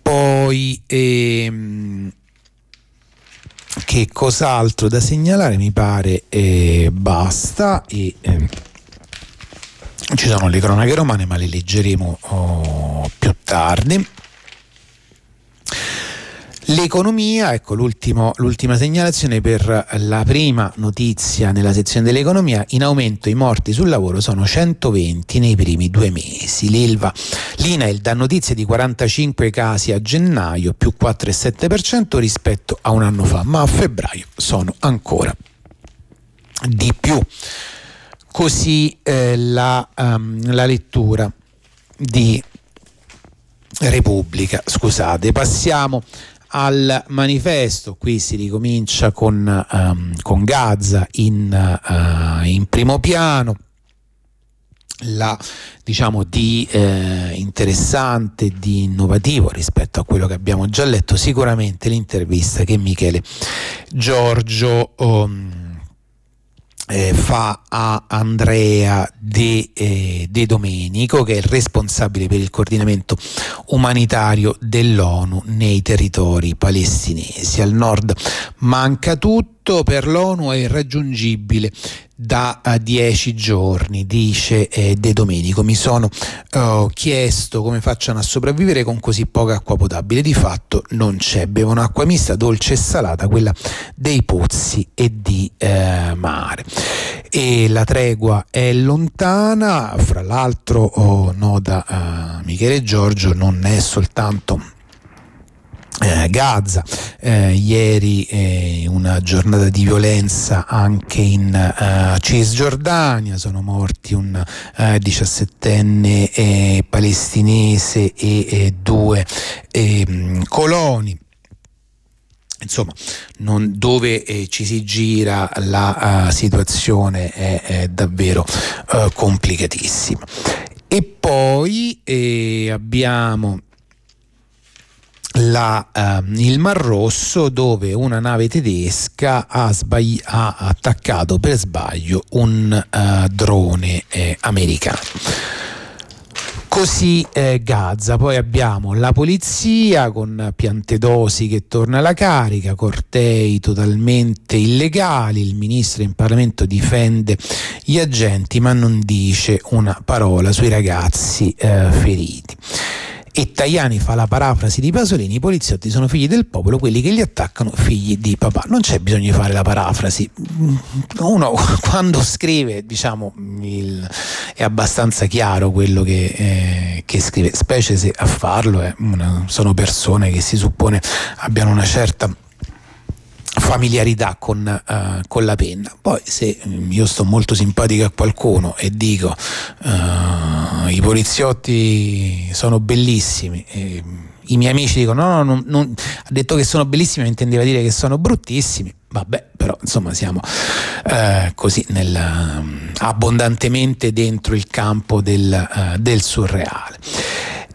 [SPEAKER 1] Poi ehm, che cos'altro da segnalare? Mi pare eh, basta e ehm, ci sono le cronache romane ma le leggeremo oh, più tardi. L'economia, ecco l'ultima segnalazione per la prima notizia nella sezione dell'economia, in aumento i morti sul lavoro sono 120 nei primi due mesi. L'ILVA, l'INAIL dà notizie di 45 casi a gennaio, più 4,7% rispetto a un anno fa, ma a febbraio sono ancora di più. Così eh, la, um, la lettura di Repubblica. Scusate, passiamo al manifesto. Qui si ricomincia con, um, con Gaza in, uh, in, primo piano. La diciamo di eh, interessante, di innovativo rispetto a quello che abbiamo già letto, sicuramente l'intervista che Michele Giorgio um, eh, fa a Andrea De, eh, De, Domenico, che è il responsabile per il coordinamento umanitario dell'ONU nei territori palestinesi. Al nord manca tutto, per l'ONU è irraggiungibile da uh, dieci giorni, dice eh, De Domenico. Mi sono uh, chiesto come facciano a sopravvivere con così poca acqua potabile. Di fatto non c'è, bevono acqua mista, dolce e salata, quella dei pozzi e di eh, mare. E la tregua è lontana, fra l'altro, oh, nota uh, Michele Giorgio, non è soltanto eh, Gaza, eh, ieri eh, una giornata di violenza anche in uh, Cisgiordania, sono morti un uh, eh, 17enne eh, palestinese e due ehm, coloni. Insomma non, dove eh, ci si gira la uh, situazione è, è davvero uh, complicatissima. E poi eh, abbiamo la, uh, il Mar Rosso dove una nave tedesca ha, sbagli- ha attaccato per sbaglio un uh, drone eh, americano. Così eh, Gaza, poi abbiamo la polizia con Piantedosi che torna alla carica, cortei totalmente illegali, il ministro in Parlamento difende gli agenti ma non dice una parola sui ragazzi eh, feriti e Tajani fa la parafrasi di Pasolini, i poliziotti sono figli del popolo, quelli che li attaccano figli di papà. Non c'è bisogno di fare la parafrasi. Uno <laughs> quando scrive, diciamo, il, è abbastanza chiaro quello che, eh, che, scrive, specie se a farlo una, sono persone che si suppone abbiano una certa familiarità con, uh, con, la penna. Poi se mm, io sto molto simpatico a qualcuno e dico uh, i poliziotti sono bellissimi, e i miei amici dicono no, no, non, non, ha detto che sono bellissimi, ma intendeva dire che sono bruttissimi. Vabbè, però insomma siamo uh, così nel, abbondantemente dentro il campo del, del surreale.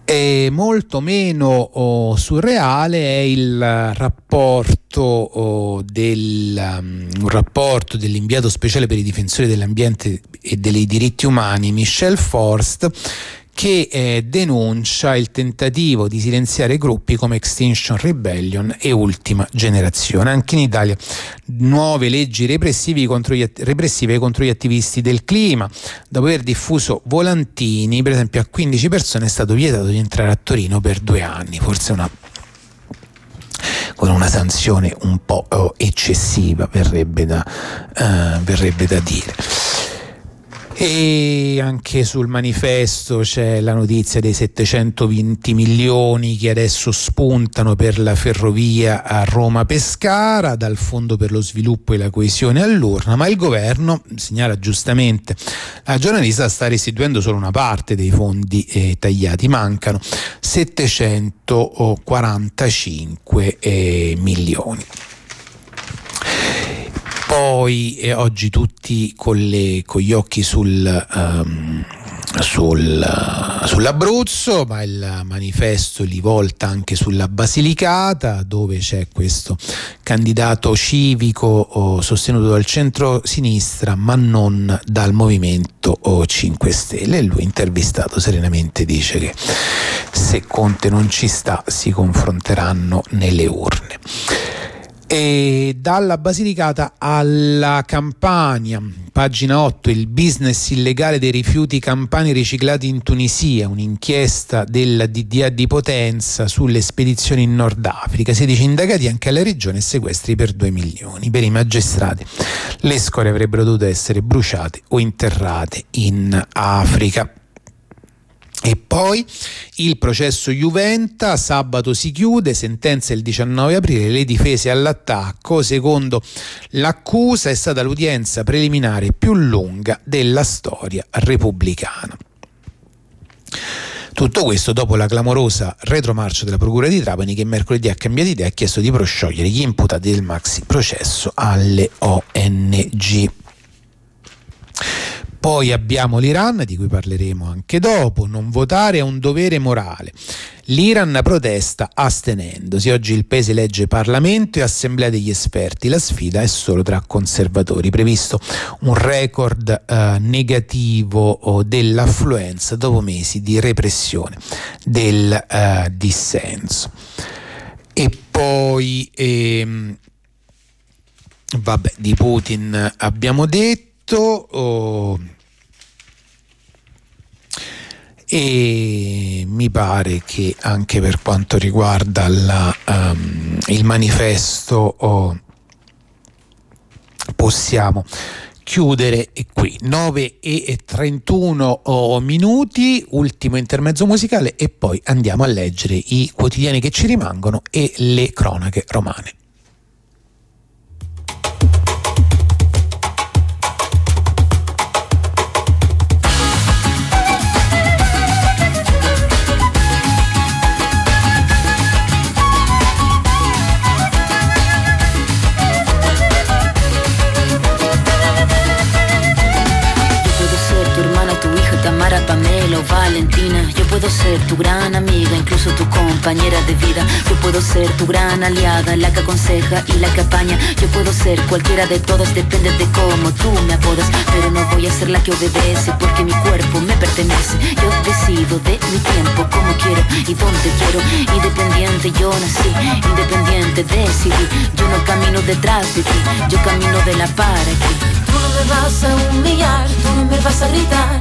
[SPEAKER 1] E molto meno oh, surreale è il rapporto, oh, del, um, rapporto dell'inviato speciale per i difensori dell'ambiente e dei diritti umani Michel Forst che eh, denuncia il tentativo di silenziare gruppi come Extinction Rebellion e Ultima Generazione. Anche in Italia nuove leggi contro gli, repressive contro gli attivisti del clima. Dopo aver diffuso volantini, per esempio a 15 persone è stato vietato di entrare a Torino per due anni, forse una con una sanzione un po' oh, eccessiva, verrebbe da, uh, verrebbe da dire. E anche sul manifesto c'è la notizia dei 720 milioni che adesso spuntano per la ferrovia a Roma-Pescara dal Fondo per lo sviluppo e la coesione all'urna, ma il governo, segnala giustamente la giornalista, sta restituendo solo una parte dei fondi eh, tagliati, mancano 745 eh, milioni poi eh, oggi tutti con, le, con, gli occhi sul, um, sul, uh, sull'Abruzzo, ma il manifesto li volta anche sulla Basilicata, dove c'è questo candidato civico oh, sostenuto dal centro-sinistra, ma non dal Movimento oh, 5 Stelle. E lui, intervistato serenamente, dice che se Conte non ci sta, si confronteranno nelle urne. E dalla Basilicata alla Campania, pagina 8, il business illegale dei rifiuti campani riciclati in Tunisia, un'inchiesta della DDA di Potenza sulle spedizioni in Nord Africa, 16 indagati anche alla regione e sequestri per 2 milioni. Per i magistrati le scorie avrebbero dovuto essere bruciate o interrate in Africa. E poi il processo Juventa, sabato si chiude, sentenza il 19 aprile, le difese all'attacco, secondo l'accusa è stata l'udienza preliminare più lunga della storia repubblicana. Tutto questo dopo la clamorosa retromarcia della Procura di Trapani che mercoledì ha cambiato idea e ha chiesto di prosciogliere gli imputati del maxi processo alle ONG. Poi abbiamo l'Iran, di cui parleremo anche dopo, non votare è un dovere morale. L'Iran protesta astenendosi. Oggi il paese legge Parlamento e Assemblea degli esperti. La sfida è solo tra conservatori. Previsto un record eh, negativo oh, dell'affluenza dopo mesi di repressione del eh, dissenso. E poi, ehm, vabbè, di Putin abbiamo detto. Oh, e mi pare che anche per quanto riguarda la, um, il manifesto oh, possiamo chiudere qui. 9 e 31 oh, minuti ultimo intermezzo musicale e poi andiamo a leggere i quotidiani che ci rimangono e le cronache romane
[SPEAKER 2] puedo ser tu gran amiga, incluso tu compañera de vida. Yo puedo ser tu gran aliada, la que aconseja y la que apaña. Yo puedo ser cualquiera de todas, depende de cómo tú me apodas. Pero no voy a ser la que obedece porque mi cuerpo me pertenece. Yo decido de mi tiempo, como quiero y donde quiero. Independiente yo nací, independiente decidí. Yo no camino detrás de ti, yo camino de la para aquí. Tú no me vas a humillar, tú no me vas a gritar.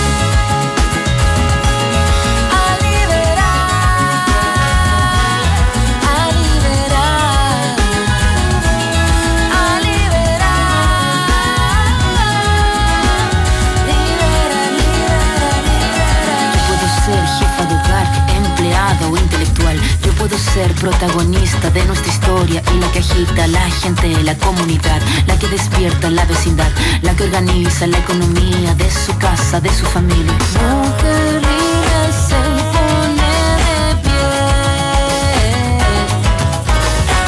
[SPEAKER 2] Ser protagonista de nuestra historia y la que agita la gente, la comunidad, la que despierta la vecindad, la que organiza la economía de su casa, de su familia. Mujer libre se pone de pie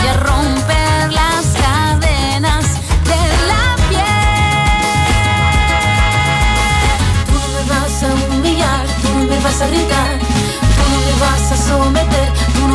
[SPEAKER 2] y a romper las cadenas de la piel. Tú no me vas a humillar, tú no me vas a gritar, tú no me vas a someter no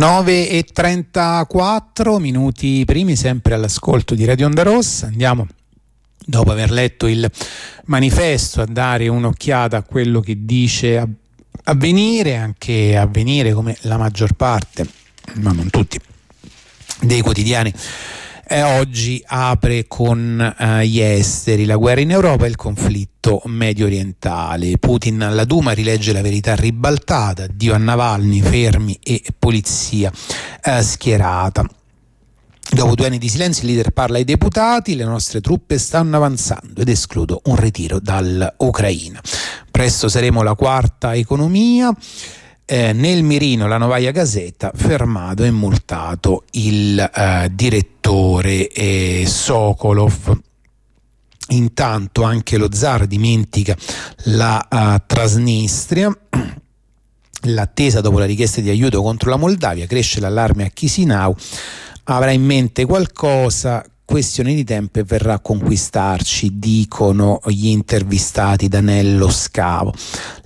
[SPEAKER 1] Nove e 34 minuti primi, sempre all'ascolto di Radio Onda Rossa. Andiamo, dopo aver letto il manifesto, a dare un'occhiata a quello che dice avvenire, anche avvenire come la maggior parte, ma non tutti, dei quotidiani eh, oggi apre con eh, gli esteri, la guerra in Europa e il conflitto medio orientale. Putin alla Duma rilegge la verità ribaltata, Dio a Navalny, fermi e polizia eh, schierata. Dopo due anni di silenzio il leader parla ai deputati, le nostre truppe stanno avanzando ed escludo un ritiro dall'Ucraina. Presto saremo la quarta economia eh, nel mirino la Novaia Gazeta fermato e multato il eh, direttore eh, Sokolov. Intanto anche lo zar dimentica la uh, Transnistria. <clears throat> L'attesa dopo la richiesta di aiuto contro la Moldavia, cresce l'allarme a Chisinau avrà in mente qualcosa questione di tempo e verrà a conquistarci, dicono gli intervistati da Nello Scavo.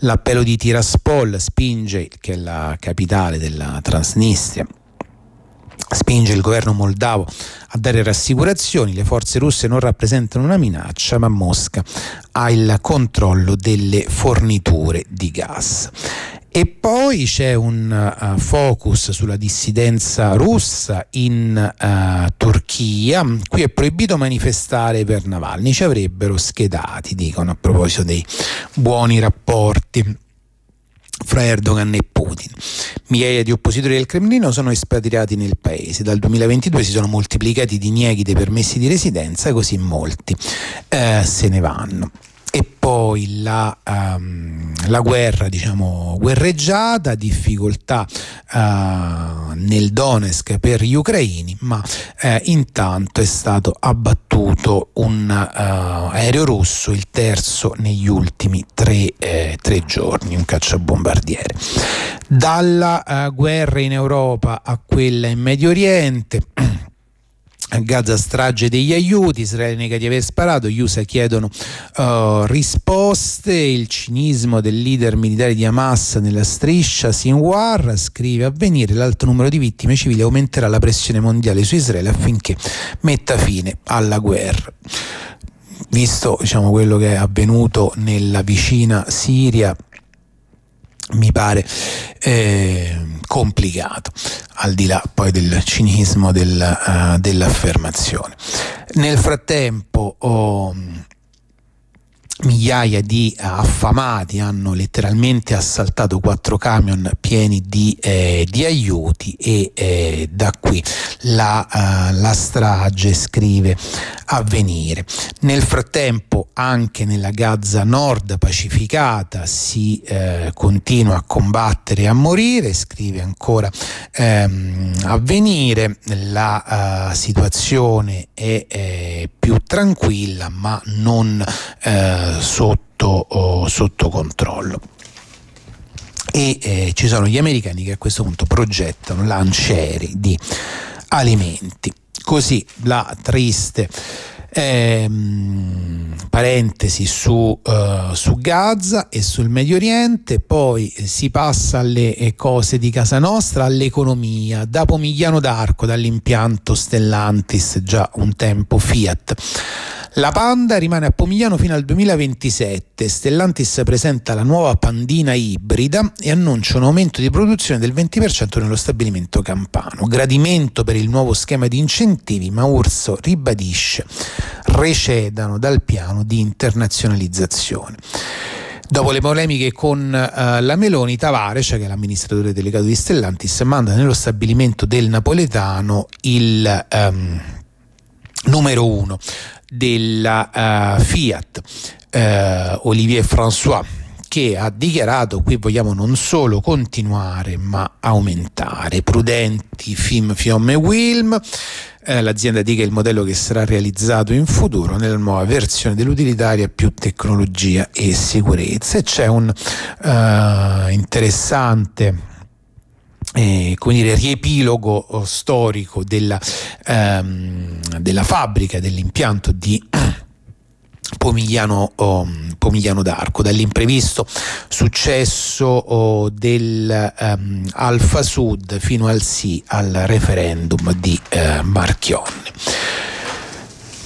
[SPEAKER 1] L'appello di Tiraspol spinge, che è la capitale della Transnistria, spinge il governo moldavo a dare rassicurazioni, le forze russe non rappresentano una minaccia, ma Mosca ha il controllo delle forniture di gas. E poi c'è un uh, focus sulla dissidenza russa in uh, Turchia. Qui è proibito manifestare per Navalny. Ci avrebbero schedati, dicono a proposito dei buoni rapporti fra Erdogan e Putin. Migliaia di oppositori del Cremlino sono espatriati nel paese. Dal 2022 si sono moltiplicati i dinieghi dei permessi di residenza, così molti eh, se ne vanno e poi la, um, la, guerra, diciamo, guerreggiata, difficoltà uh, nel Donetsk per gli ucraini, ma uh, intanto è stato abbattuto un uh, aereo russo, il terzo negli ultimi tre, eh, tre giorni, un cacciabombardiere. Dalla guerra in Europa a quella in Medio Oriente. <clears throat> Gaza strage degli aiuti, Israele nega di aver sparato, gli USA chiedono uh, risposte, il cinismo del leader militare di Hamas nella striscia Sinwar scrive a venire l'alto numero di vittime civili aumenterà la pressione mondiale su Israele affinché metta fine alla guerra. Visto diciamo, quello che è avvenuto nella vicina Siria, mi pare eh, complicato, al di là poi del cinismo del, uh, dell'affermazione. Nel frattempo oh, migliaia di affamati hanno letteralmente assaltato quattro camion pieni di, eh, di aiuti e eh, da qui la, uh, la strage scrive avvenire. Nel frattempo anche nella Gaza Nord pacificata si eh, continua a combattere e a morire, scrive ancora ehm, avvenire, la uh, situazione è eh, più tranquilla ma non eh, sotto, oh, sotto controllo. E eh, ci sono gli americani che a questo punto progettano lancieri di alimenti. Così la triste ehm, parentesi su, uh, su, Gaza e sul Medio Oriente, poi si passa alle eh, cose di casa nostra, all'economia, da Pomigliano d'Arco, dall'impianto Stellantis, già un tempo Fiat la Panda rimane a Pomigliano fino al 2027. Stellantis presenta la nuova Pandina ibrida e annuncia un aumento di produzione del 20% nello stabilimento campano. Gradimento per il nuovo schema di incentivi, ma Urso ribadisce recedano dal piano di internazionalizzazione. Dopo le polemiche con uh, la Meloni, Tavares, che è l'amministratore delegato di Stellantis, manda nello stabilimento del napoletano il um, numero uno della uh, Fiat, uh, Olivier François che ha dichiarato qui vogliamo non solo continuare ma aumentare. Prudenti, FIM, FIOM e Wilm. Eh, l'azienda dica il modello che sarà realizzato in futuro nella nuova versione dell'utilitaria più tecnologia e sicurezza. E c'è un uh, interessante eh, come dire, riepilogo oh, storico della, ehm, della fabbrica, dell'impianto di <clears throat> Pomigliano, oh, Pomigliano d'Arco, dall'imprevisto successo oh, del um, Alfa Sud fino al sì al referendum di eh, Marchionne.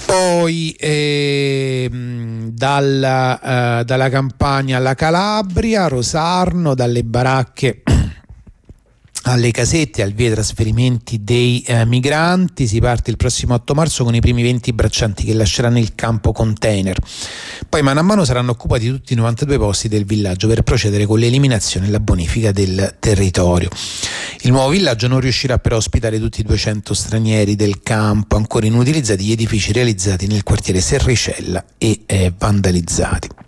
[SPEAKER 1] Poi eh, dalla, eh, dalla campagna alla Calabria, Rosarno, dalle baracche <clears throat> alle casette, al via trasferimenti dei eh, migranti. Si parte il prossimo 8 marzo con i primi 20 braccianti che lasceranno il campo container. Poi mano a mano saranno occupati tutti i 92 posti del villaggio per procedere con l'eliminazione e la bonifica del territorio. Il nuovo villaggio non riuscirà però a ospitare tutti i 200 stranieri del campo, ancora inutilizzati gli edifici realizzati nel quartiere Serricella e eh, vandalizzati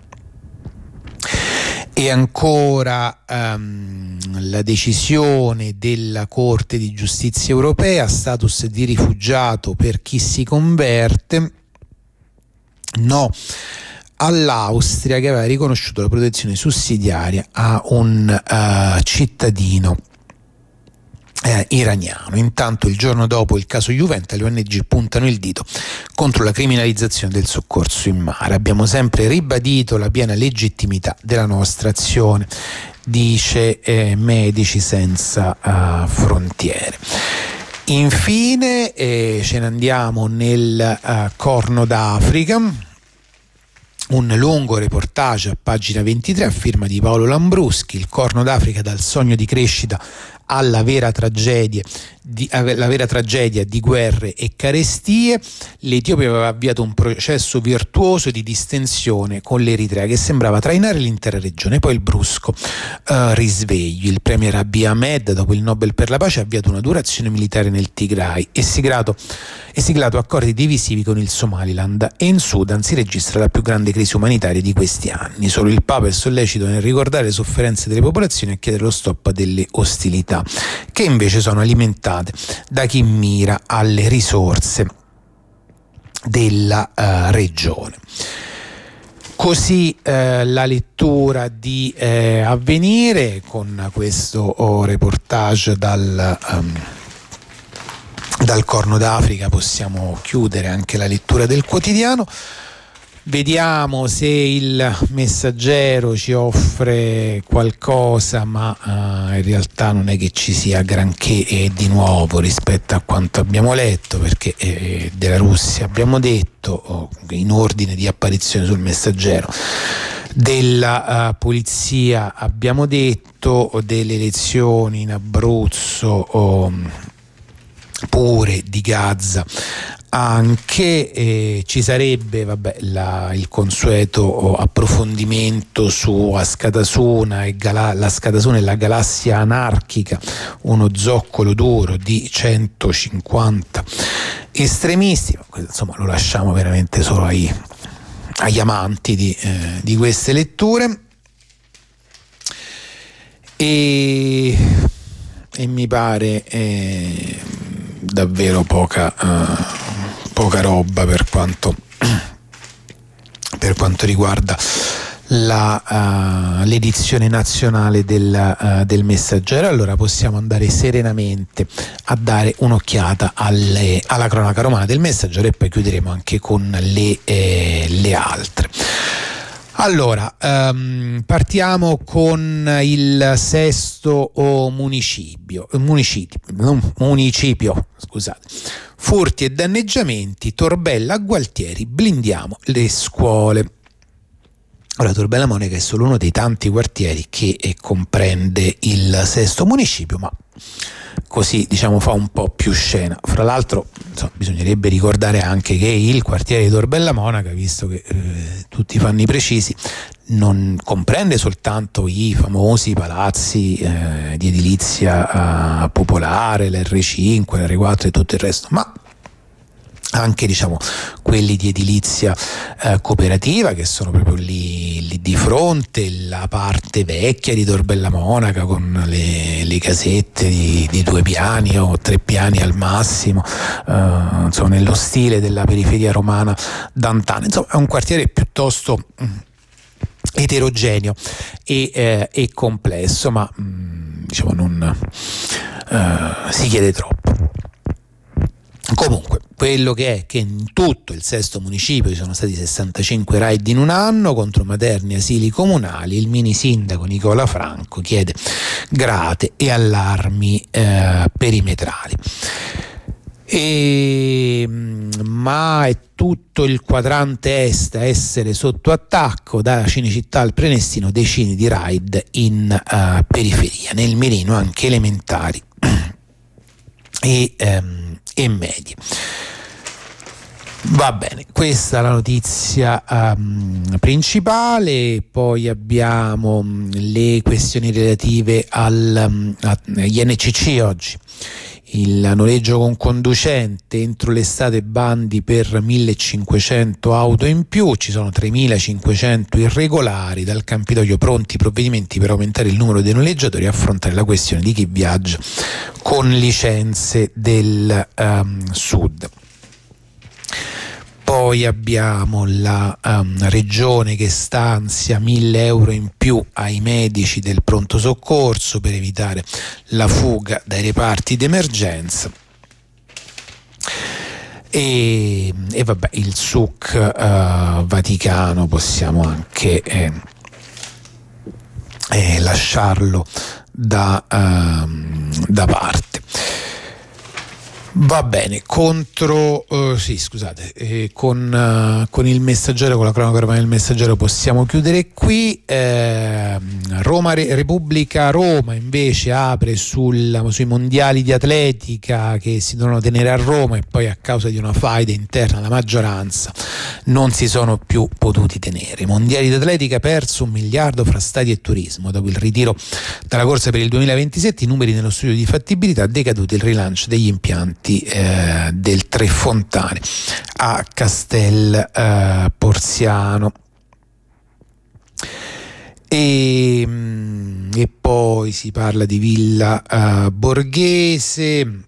[SPEAKER 1] e ancora um, la decisione della Corte di giustizia europea, status di rifugiato per chi si converte, no all'Austria che aveva riconosciuto la protezione sussidiaria a un uh, cittadino eh, iraniano. Intanto il giorno dopo il caso Juventus le ONG puntano il dito contro la criminalizzazione del soccorso in mare. Abbiamo sempre ribadito la piena legittimità della nostra azione, dice eh, Medici Senza uh, Frontiere. Infine eh, ce ne andiamo nel uh, Corno d'Africa un lungo reportage a pagina 23 a firma di Paolo Lambruschi, il Corno d'Africa dal sogno di crescita alla vera tragedia di, la vera tragedia di guerre e carestie, l'Etiopia aveva avviato un processo virtuoso di distensione con l'Eritrea che sembrava trainare l'intera regione. Poi il brusco uh, risveglio. Il premier Abiy Ahmed, dopo il Nobel per la pace, ha avviato una durazione militare nel Tigray e siglato, e siglato accordi divisivi con il Somaliland e in Sudan si registra la più grande crisi umanitaria di questi anni. Solo il Papa è sollecito nel ricordare le sofferenze delle popolazioni e chiedere lo stop delle ostilità, che invece sono alimentate utilizzate da chi mira alle risorse della uh, regione. Così eh, la lettura di eh, Avvenire con questo oh, reportage dal, um, dal Corno d'Africa possiamo chiudere anche la lettura del quotidiano. Vediamo se il messaggero ci offre qualcosa, ma uh, in realtà non è che ci sia granché eh, di nuovo rispetto a quanto abbiamo letto, perché eh, della Russia abbiamo detto oh, in ordine di apparizione sul messaggero. Della uh, polizia abbiamo detto, delle elezioni in Abruzzo oh, pure di Gaza anche eh, ci sarebbe vabbè, la, il consueto approfondimento su Ascatasuna e Gala, la Scatasuna e la galassia anarchica, uno zoccolo duro di 150 estremisti, insomma lo lasciamo veramente solo ai, agli amanti di, eh, di queste letture. E, e mi pare eh, davvero poca uh, poca roba per quanto, per quanto riguarda la, uh, l'edizione nazionale del, uh, del, messaggero. Allora possiamo andare serenamente a dare un'occhiata alle, alla cronaca romana del messaggero e poi chiuderemo anche con le, eh, le altre allora, um, partiamo con il sesto municipio, municipio, municipio scusate. Furti e danneggiamenti, Torbella, Gualtieri, blindiamo le scuole. Ora, Torbella Monica è solo uno dei tanti quartieri che eh, comprende il sesto municipio, ma così diciamo fa un po' più scena. Fra l'altro insomma, bisognerebbe ricordare anche che il quartiere di Torbella Monaca, visto che eh, tutti fanno i precisi, non comprende soltanto i famosi palazzi eh, di edilizia eh, popolare, l'R5, l'R4 e tutto il resto, ma anche diciamo, quelli di edilizia eh, cooperativa che sono proprio lì, lì, di fronte, la parte vecchia di Torbella Monaca con le, le casette di, di, due piani o tre piani al massimo, eh, insomma, nello stile della periferia romana d'Antana. Insomma, è un quartiere piuttosto mh, mm, eterogeneo e, eh, e, complesso, ma mh, mm, diciamo non eh, si chiede troppo. Comunque, quello che è che in tutto il sesto municipio ci sono stati 65 raid in un anno contro materni asili comunali, il mini sindaco Nicola Franco chiede grate e allarmi eh, perimetrali. E, ma è tutto il quadrante est a essere sotto attacco da Cinecittà al Prenestino decine di raid in uh, periferia. Nel mirino anche elementari <clears throat> e um, e medie. Va bene, questa è la notizia um, principale, poi abbiamo um, le questioni relative al, um, agli NCC oggi il noleggio con conducente entro l'estate bandi per 1500 auto in più, ci sono 3500 irregolari, dal Campidoglio pronti provvedimenti per aumentare il numero dei noleggiatori e affrontare la questione di chi viaggia con licenze del um, sud. Poi abbiamo la um, regione che stanzia 1000 euro in più ai medici del pronto soccorso per evitare la fuga dai reparti d'emergenza. E, e vabbè, il SUC uh, Vaticano possiamo anche eh, eh, lasciarlo da, uh, da parte. Va bene, contro, uh, sì scusate, eh, con, uh, con, il messaggero, con la cronaca romana del messaggero possiamo chiudere qui. Eh, Roma Re- Repubblica Roma invece apre sul, sui mondiali di atletica che si devono tenere a Roma e poi a causa di una faida interna alla maggioranza non si sono più potuti tenere. Mondiali di atletica perso un miliardo fra stati e turismo. Dopo il ritiro dalla corsa per il 2027 i numeri nello studio di fattibilità decaduti il rilancio degli impianti parti eh, del Tre Fontane a Castel eh, Porziano. E, mm, e, poi si parla di Villa uh, Borghese,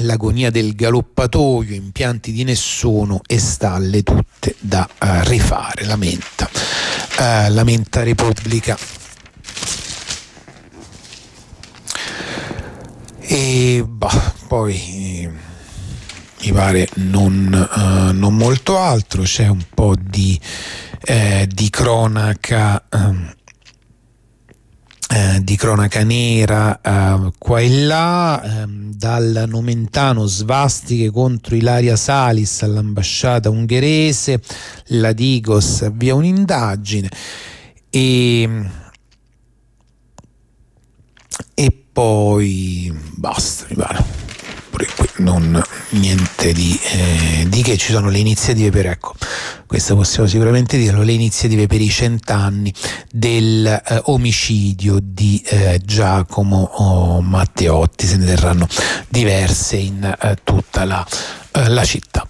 [SPEAKER 1] l'agonia del galoppatoio, impianti di nessuno e stalle tutte da uh, rifare, lamenta, uh, lamenta Repubblica. E bah, poi mi pare non, uh, non, molto altro, c'è un po' di, eh, di cronaca. Um, eh, di cronaca nera eh, qua e là, eh, dal Nomentano svastiche contro Ilaria Salis all'ambasciata ungherese, la Digos avvia un'indagine e, e poi basta, mi pare. Pure qui non niente di, eh, di, che. Ci sono le iniziative per ecco questo possiamo sicuramente dirlo le iniziative per i cent'anni del eh, di eh, Giacomo oh, Matteotti. Se ne terranno diverse in eh, tutta la, eh, la città.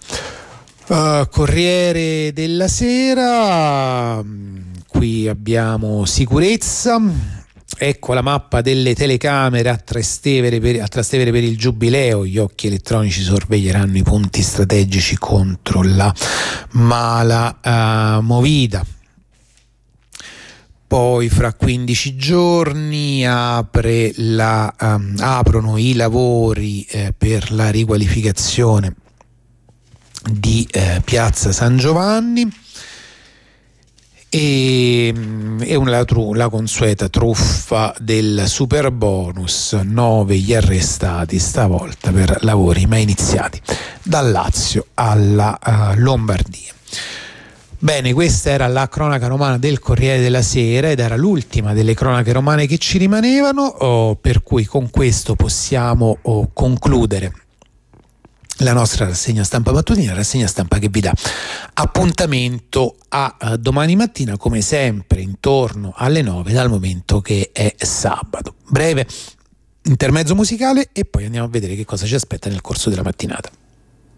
[SPEAKER 1] Uh, Corriere della Sera qui abbiamo sicurezza Ecco la mappa delle telecamere a Trastevere, per, a Trastevere per il Giubileo. Gli occhi elettronici sorveglieranno i punti strategici contro la mala uh, movida. Poi fra 15 giorni la, um, aprono i lavori eh, per la riqualificazione di eh, Piazza San Giovanni e, e una, la consueta truffa del super bonus 9 gli arrestati stavolta per lavori mai iniziati dal Lazio alla uh, Lombardia. Bene, questa era la cronaca romana del Corriere della Sera ed era l'ultima delle cronache romane che ci rimanevano, oh, per cui con questo possiamo oh, concludere la nostra rassegna stampa mattutina, rassegna stampa che vi dà appuntamento a uh, domani mattina come sempre intorno alle 9 dal momento che è sabato. Breve intermezzo musicale e poi andiamo a vedere che cosa ci aspetta nel corso della mattinata.